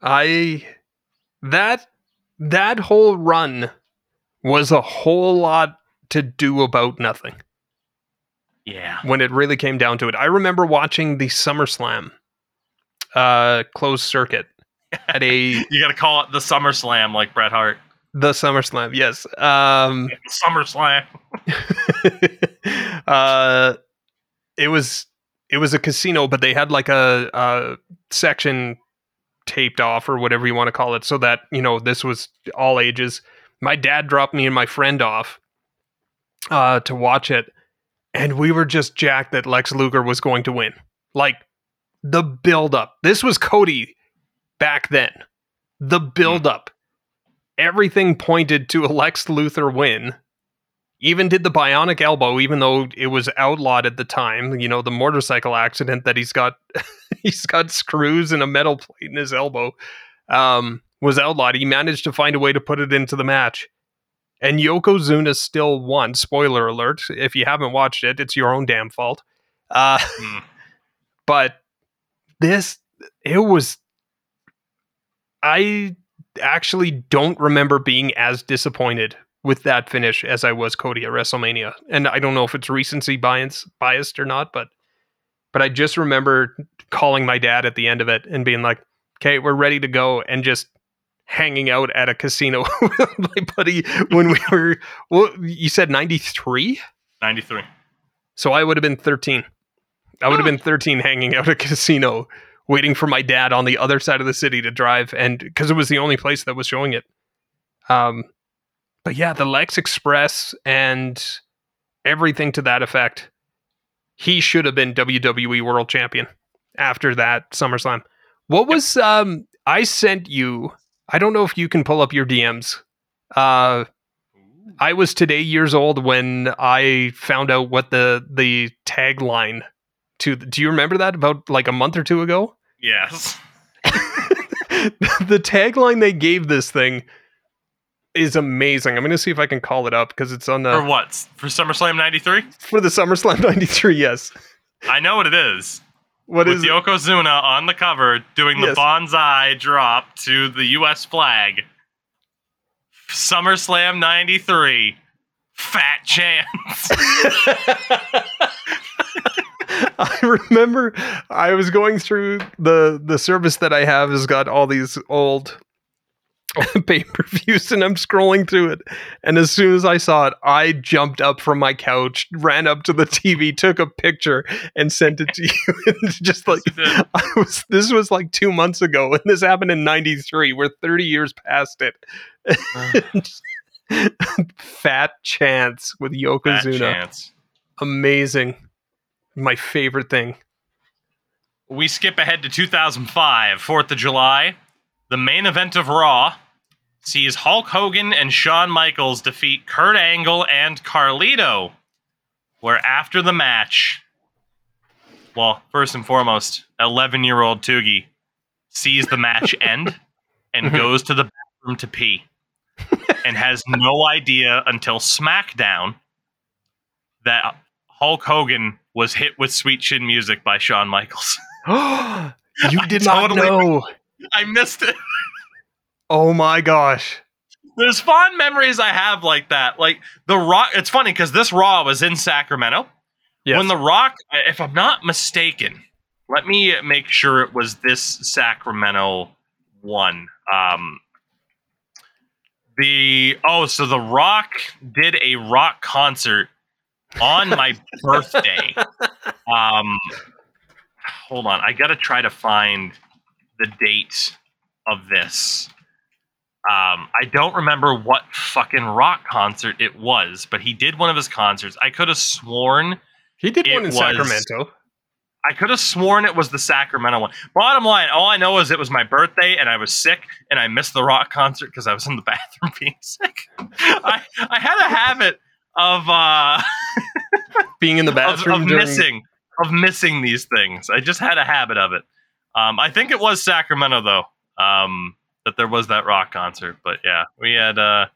I that that whole run was a whole lot to do about nothing Yeah. when it really came down to it. I remember watching the SummerSlam uh closed circuit at a You got to call it the SummerSlam like Bret Hart. the SummerSlam, yes. Um SummerSlam. uh it was it was a casino but they had like a, a section taped off or whatever you want to call it so that you know this was all ages my dad dropped me and my friend off uh to watch it and we were just jacked that lex luger was going to win. Like the build up this was cody back then. The build up everything pointed to a lex luthor win. Even did the bionic elbow even though it was outlawed at the time you know the motorcycle accident that he's got he's got screws and a metal plate in his elbow um was outlawed. He managed to find a way to put it into the match and yokozuna still won spoiler alert if you haven't watched it it's your own damn fault uh Hmm. but this it was i actually don't remember being as disappointed with that finish as I was Cody at WrestleMania. And I don't know if it's recency bias biased or not, but but I just remember calling my dad at the end of it and being like, "Okay, we're ready to go," and just hanging out at a casino with my buddy when we were. Well, you said ninety three, 93. so I would have been thirteen. I would have been thirteen, hanging out at a casino, waiting for my dad on the other side of the city to drive, and because it was the only place that was showing it. Um, but yeah, the Lex Express and everything to that effect. He should have been WWE World Champion after that SummerSlam. What was um I sent you I don't know if you can pull up your DMs. Uh I was today years old when I found out what the the tagline to do you remember that about like a month or two ago? Yes. the tagline they gave this thing is amazing. I'm going to see if I can call it up because it's on the For what? For SummerSlam 93? for the SummerSlam '93. Yes. I know what it is. What With is? Yokozuna on the cover doing the Yes. Banzai drop to the US flag. SummerSlam 93. Fat chance. I remember I was going through the the service that I have has got all these old pay per views, and I'm scrolling through it. And as soon as I saw it, I jumped up from my couch, ran up to the TV, took a picture, and sent it to you. Just like I was, this was like two months ago, and this happened in '93. We're 30 years past it. Fat chance with Yokozuna, chance. amazing. My favorite thing. We skip ahead to 2005, 4th of July. The main event of Raw sees Hulk Hogan and Shawn Michaels defeat Kurt Angle and Carlito. Where after the match, well, first and foremost, 11 year old Tougie sees the match end and Mhm. goes to the bathroom to pee and has no idea until SmackDown that Hulk Hogan was hit with Sweet Chin music by Shawn Michaels. you did not totally- know. I missed it. Oh my gosh. There's fond memories I have like that. Like the Rock. It's funny because this Raw was in Sacramento. Yes. When the Rock, if I'm not mistaken, let me make sure it was this Sacramento one. Um, the oh, so the Rock did a rock concert on my birthday. Um, hold on, I gotta try to find the date of this. Um, I don't remember what fucking rock concert it was, but he did one of his concerts. I could have sworn he did one in was- Sacramento. I could have sworn it was the Sacramento one. Bottom line, all I know is it was my birthday and I was sick and I missed the rock concert because I was in the bathroom being sick. I, I had a habit of uh Being in the of, bathroom of during missing of missing these things. I just had a habit of it. Um, I think it was Sacramento though. Um, that there was that rock concert, but yeah, we had uh,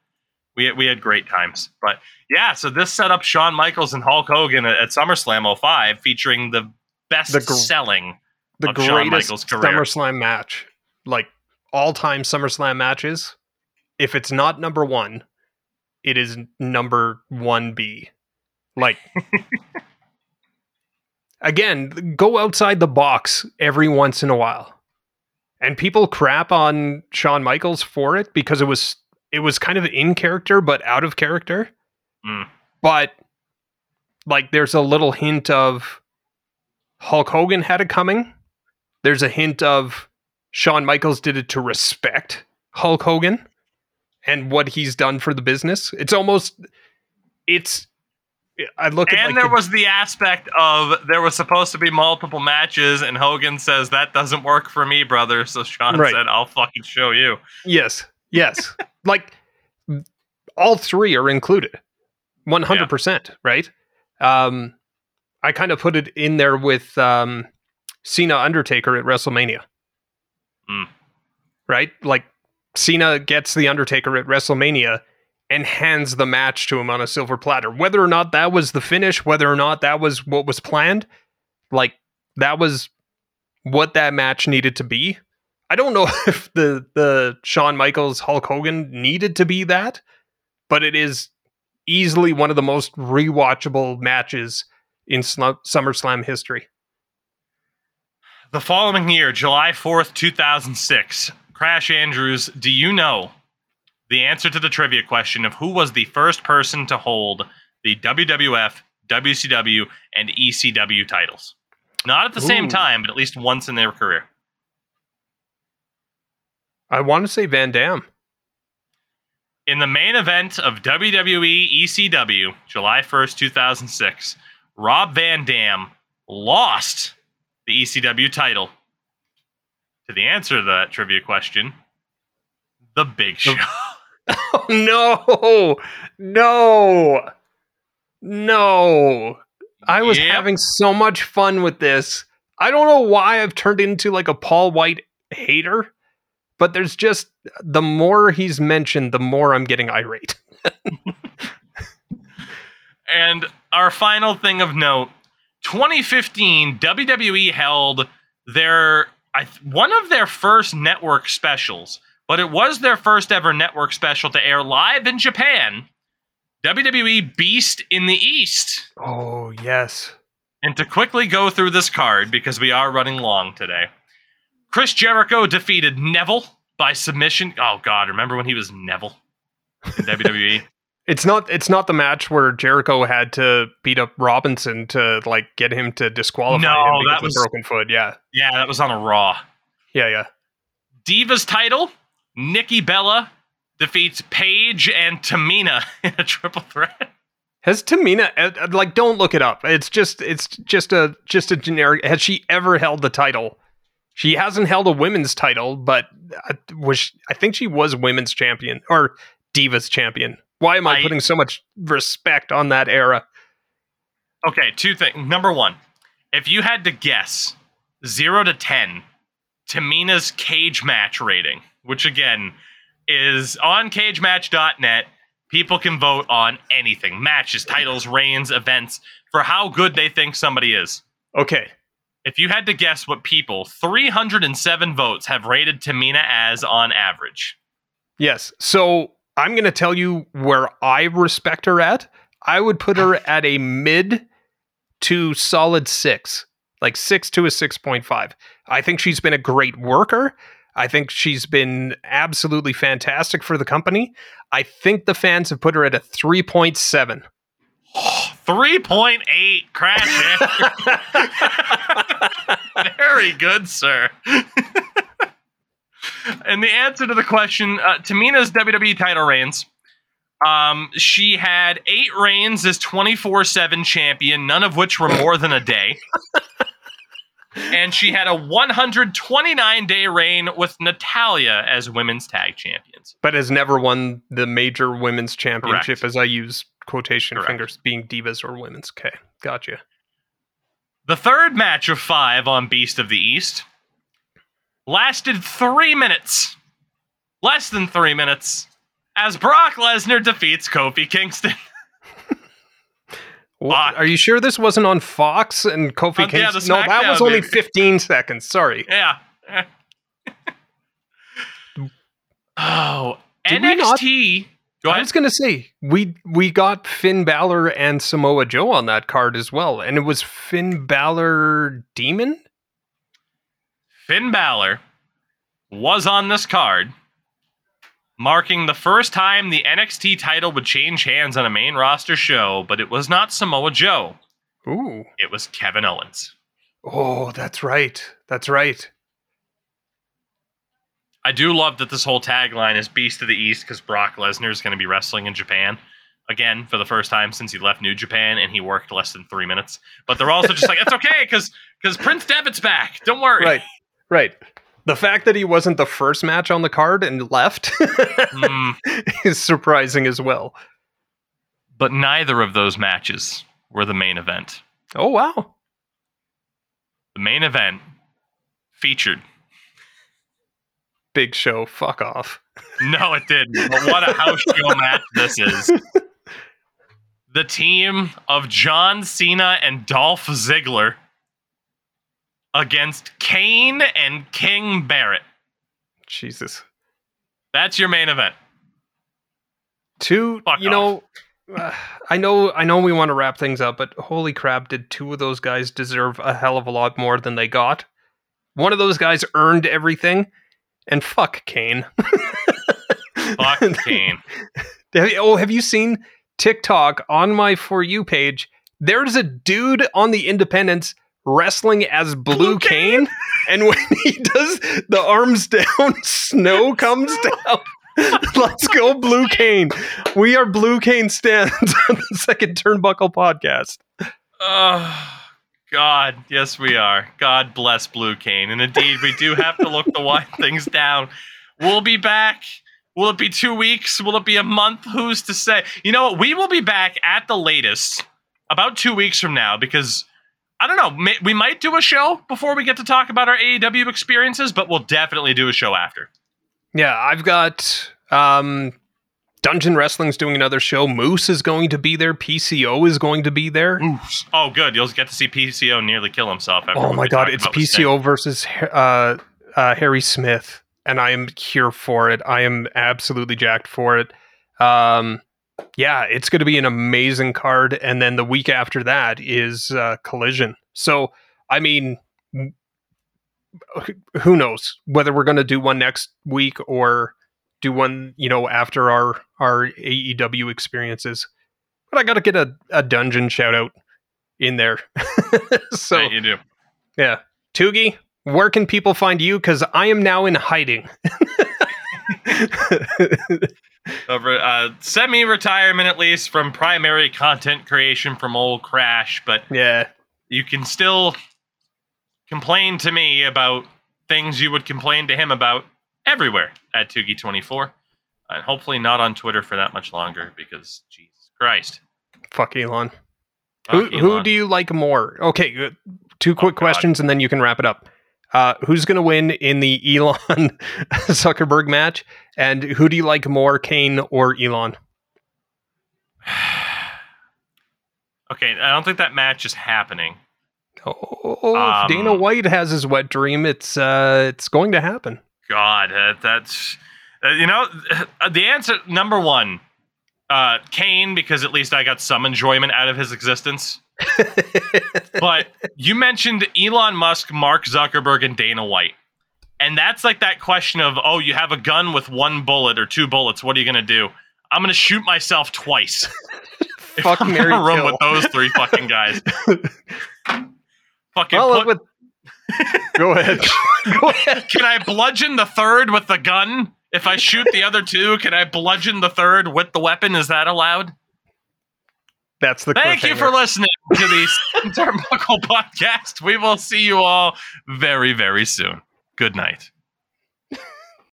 we had, we had great times. But yeah, so this set up Shawn Michaels and Hulk Hogan at, at SummerSlam 05, featuring the best The gr- selling. the of Shawn greatest Michaels' career. SummerSlam match, like all time SummerSlam matches. If it's not number one, it is number 1B. Like again, go outside the box every once in a while. And people crap on Shawn Michaels for it because it was it was kind of in character but out of character. Mm. But like there's a little hint of Hulk Hogan had it coming. There's a hint of Shawn Michaels did it to respect Hulk Hogan and what he's done for the business. It's almost it's I look at And like there the- was the aspect of there was supposed to be multiple matches, and Hogan says that doesn't work for me, brother. So Shawn Right. said, "I'll fucking show you." Yes. Yes. like all three are included. 100%, right? Um I kind of put it in there with um Cena Undertaker at WrestleMania. Hmm. Right? Like Cena gets the Undertaker at WrestleMania and hands the match to him on a silver platter. Whether or not that was the finish, whether or not that was what was planned, like that was what that match needed to be. I don't know if the the Shawn Michaels Hulk Hogan needed to be that, but it is easily one of the most rewatchable matches in SummerSlam history. The following year, July 4th, 2006, Crash Andrews, do you know the answer to the trivia question of who was the first person to hold the WWF, WCW, and ECW titles? Not at the same time, but at least once in their career. I want to say Van Dam. In the main event of WWE ECW, July 1st, 2006, Rob Van Dam lost the ECW title. To the answer to that trivia question, The Big Show. Oh no, no, no! I was Yep. having so much fun with this. I don't know why I've turned into like a Paul White hater, but there's just the more he's mentioned, the more I'm getting irate. And our final thing of note 2015, WWE held their I, one of their first network specials, but it was their first ever network special to air live in Japan. WWE Beast in the East. Oh yes, And to quickly go through this card, because we are running long today, Chris Jericho defeated Neville by submission. Oh, God, remember when he was Neville in? WWE? it's not it's not the match where Jericho had to beat up Robinson to like get him to disqualify No, him because that of was- broken foot. Yeah, Yeah, that was on a Raw. yeah, yeah. Divas title, Nikki Bella defeats Paige and Tamina in a triple threat. Has Tamina uh, uh, like don't look it up. It's just it's just a just a generic has she ever held the title? She hasn't held a women's title, but uh, was I think she was women's champion or divas champion. Why am I, I- putting so much respect on that era? Okay, two things. Number one, if you had to guess zero to 10, Tamina's cage match rating, which again is on cagematch.net, people can vote on anything matches, titles, reigns, events for how good they think somebody is. Okay. If you had to guess what people, 307 votes have rated Tamina as on average. Yes. So I'm going to tell you where I respect her at. I would put her at a mid to solid six, like six to a 6.5. I think she's been a great worker. I think she's been absolutely fantastic for the company. I think the fans have put her at a 3.7. 3.8 crash. Very good, sir. and the answer to the question uh, Tamina's WWE title reigns. Um, she had eight reigns as 24 7 champion, none of which were more than a day. and she had a 129 day reign with Natalya as women's tag champions. but has never won the major women's championship Correct. as I use quotation Correct. fingers being divas or women's. Okay. Gotcha. The third match of five on Beast of the East lasted three minutes. Less than three minutes. As Brock Lesnar defeats Kofi Kingston. What, are you sure this wasn't on Fox and Kofi Uh, Kingston? the no, that was only dude. 15 seconds. Sorry. Yeah. oh, Did NXT I was gonna say we we got Finn Balor and Samoa Joe on that card as well, and it was Finn Balor Demon. Finn Balor was on this card, marking the first time the NXT title would change hands on a main roster show, but it was not Samoa Joe. Ooh, It was Kevin Owens. oh, that's right, that's right. I do love that this whole tagline is Beast of the East because Brock Lesnar is going to be wrestling in Japan again for the first time since he left New Japan and he worked less than three minutes. But they're also just like, it's okay because because Prince Devitt's back. Don't worry. Right, right. The fact that he wasn't the first match on the card and left Mm, is surprising as well. but neither of those matches were the main event. Oh wow, The main event featured. big show. Fuck off. No, it didn't. But what a house show match this is. The team of John Cena and Dolph Ziggler against Kane and King Barrett. Jesus. That's your main event. Two, Fuck you know, uh, I know, I know, we want to wrap things up, but holy crap, did two of those guys deserve a hell of a lot more than they got? One of those guys earned everything, and fuck Kane. Fuck Kane. Oh, have you seen TikTok on my for you page? There's a dude on the Independents wrestling as Blue, Blue Kane, and when he does the arms down, snow comes down. Let's go, Blue Kane. We are Blue Kane stands on the second turnbuckle podcast. Oh, God. Yes, we are. God bless Blue Kane. And indeed, we do have to look to wind things down. We'll be back. Will it be two weeks? Will it be a month? Who's to say? You know what? We will be back at the latest about two weeks from now because I don't know. May, we might do a show before we get to talk about our AEW experiences, but we'll definitely do a show after. Yeah, I've got um Dungeon Wrestling's doing another show. Moose is going to be there. PCO is going to be there. Moose. Oh, good. You'll get to see PCO nearly kill himself. Oh my god, it's about with Sting. PCO versus uh, uh, Harry Smith, and I am here for it. I am absolutely jacked for it. Um, yeah, it's going to be an amazing card, and then the week after that is uh, Collision. So, I mean, who knows whether we're going to do one next week or do one, you know, after our our AEW experiences. But I got to get a, a dungeon shout out in there. so Right, you do. yeah. Tougie, where can people find you? Because I am now in hiding. Over uh, semi-retirement, at least from primary content creation from old Crash, but yeah. you can still complain to me about things you would complain to him about everywhere at Tougie24. And hopefully not on Twitter for that much longer because Jesus Christ. Fuck Elon. Who, Fuck who Elon. do you like more? Okay, two quick God. questions and then you can wrap it up. Uh, who's going to win in the Elon Zuckerberg match? And who do you like more, Kane or Elon? okay, I don't think that match is happening. Oh, if Um, Dana White has his wet dream. It's uh, it's going to happen. God, that, that's uh, you know the answer number one, uh, Kane because at least I got some enjoyment out of his existence. but you mentioned Elon Musk, Mark Zuckerberg, and Dana White. And that's like that question of, oh, you have a gun with one bullet or two bullets. What are you going to do? I'm going to shoot myself twice. if Fuck, I'm in marry, a room kill. with those three fucking guys. fucking put- with, go ahead. go ahead. can I bludgeon the third with the gun? If I shoot the other two, can I bludgeon the third with the weapon? Is that allowed? That's the Thank you for listening to the Turnbuckle podcast. We will see you all very, very soon. Good night.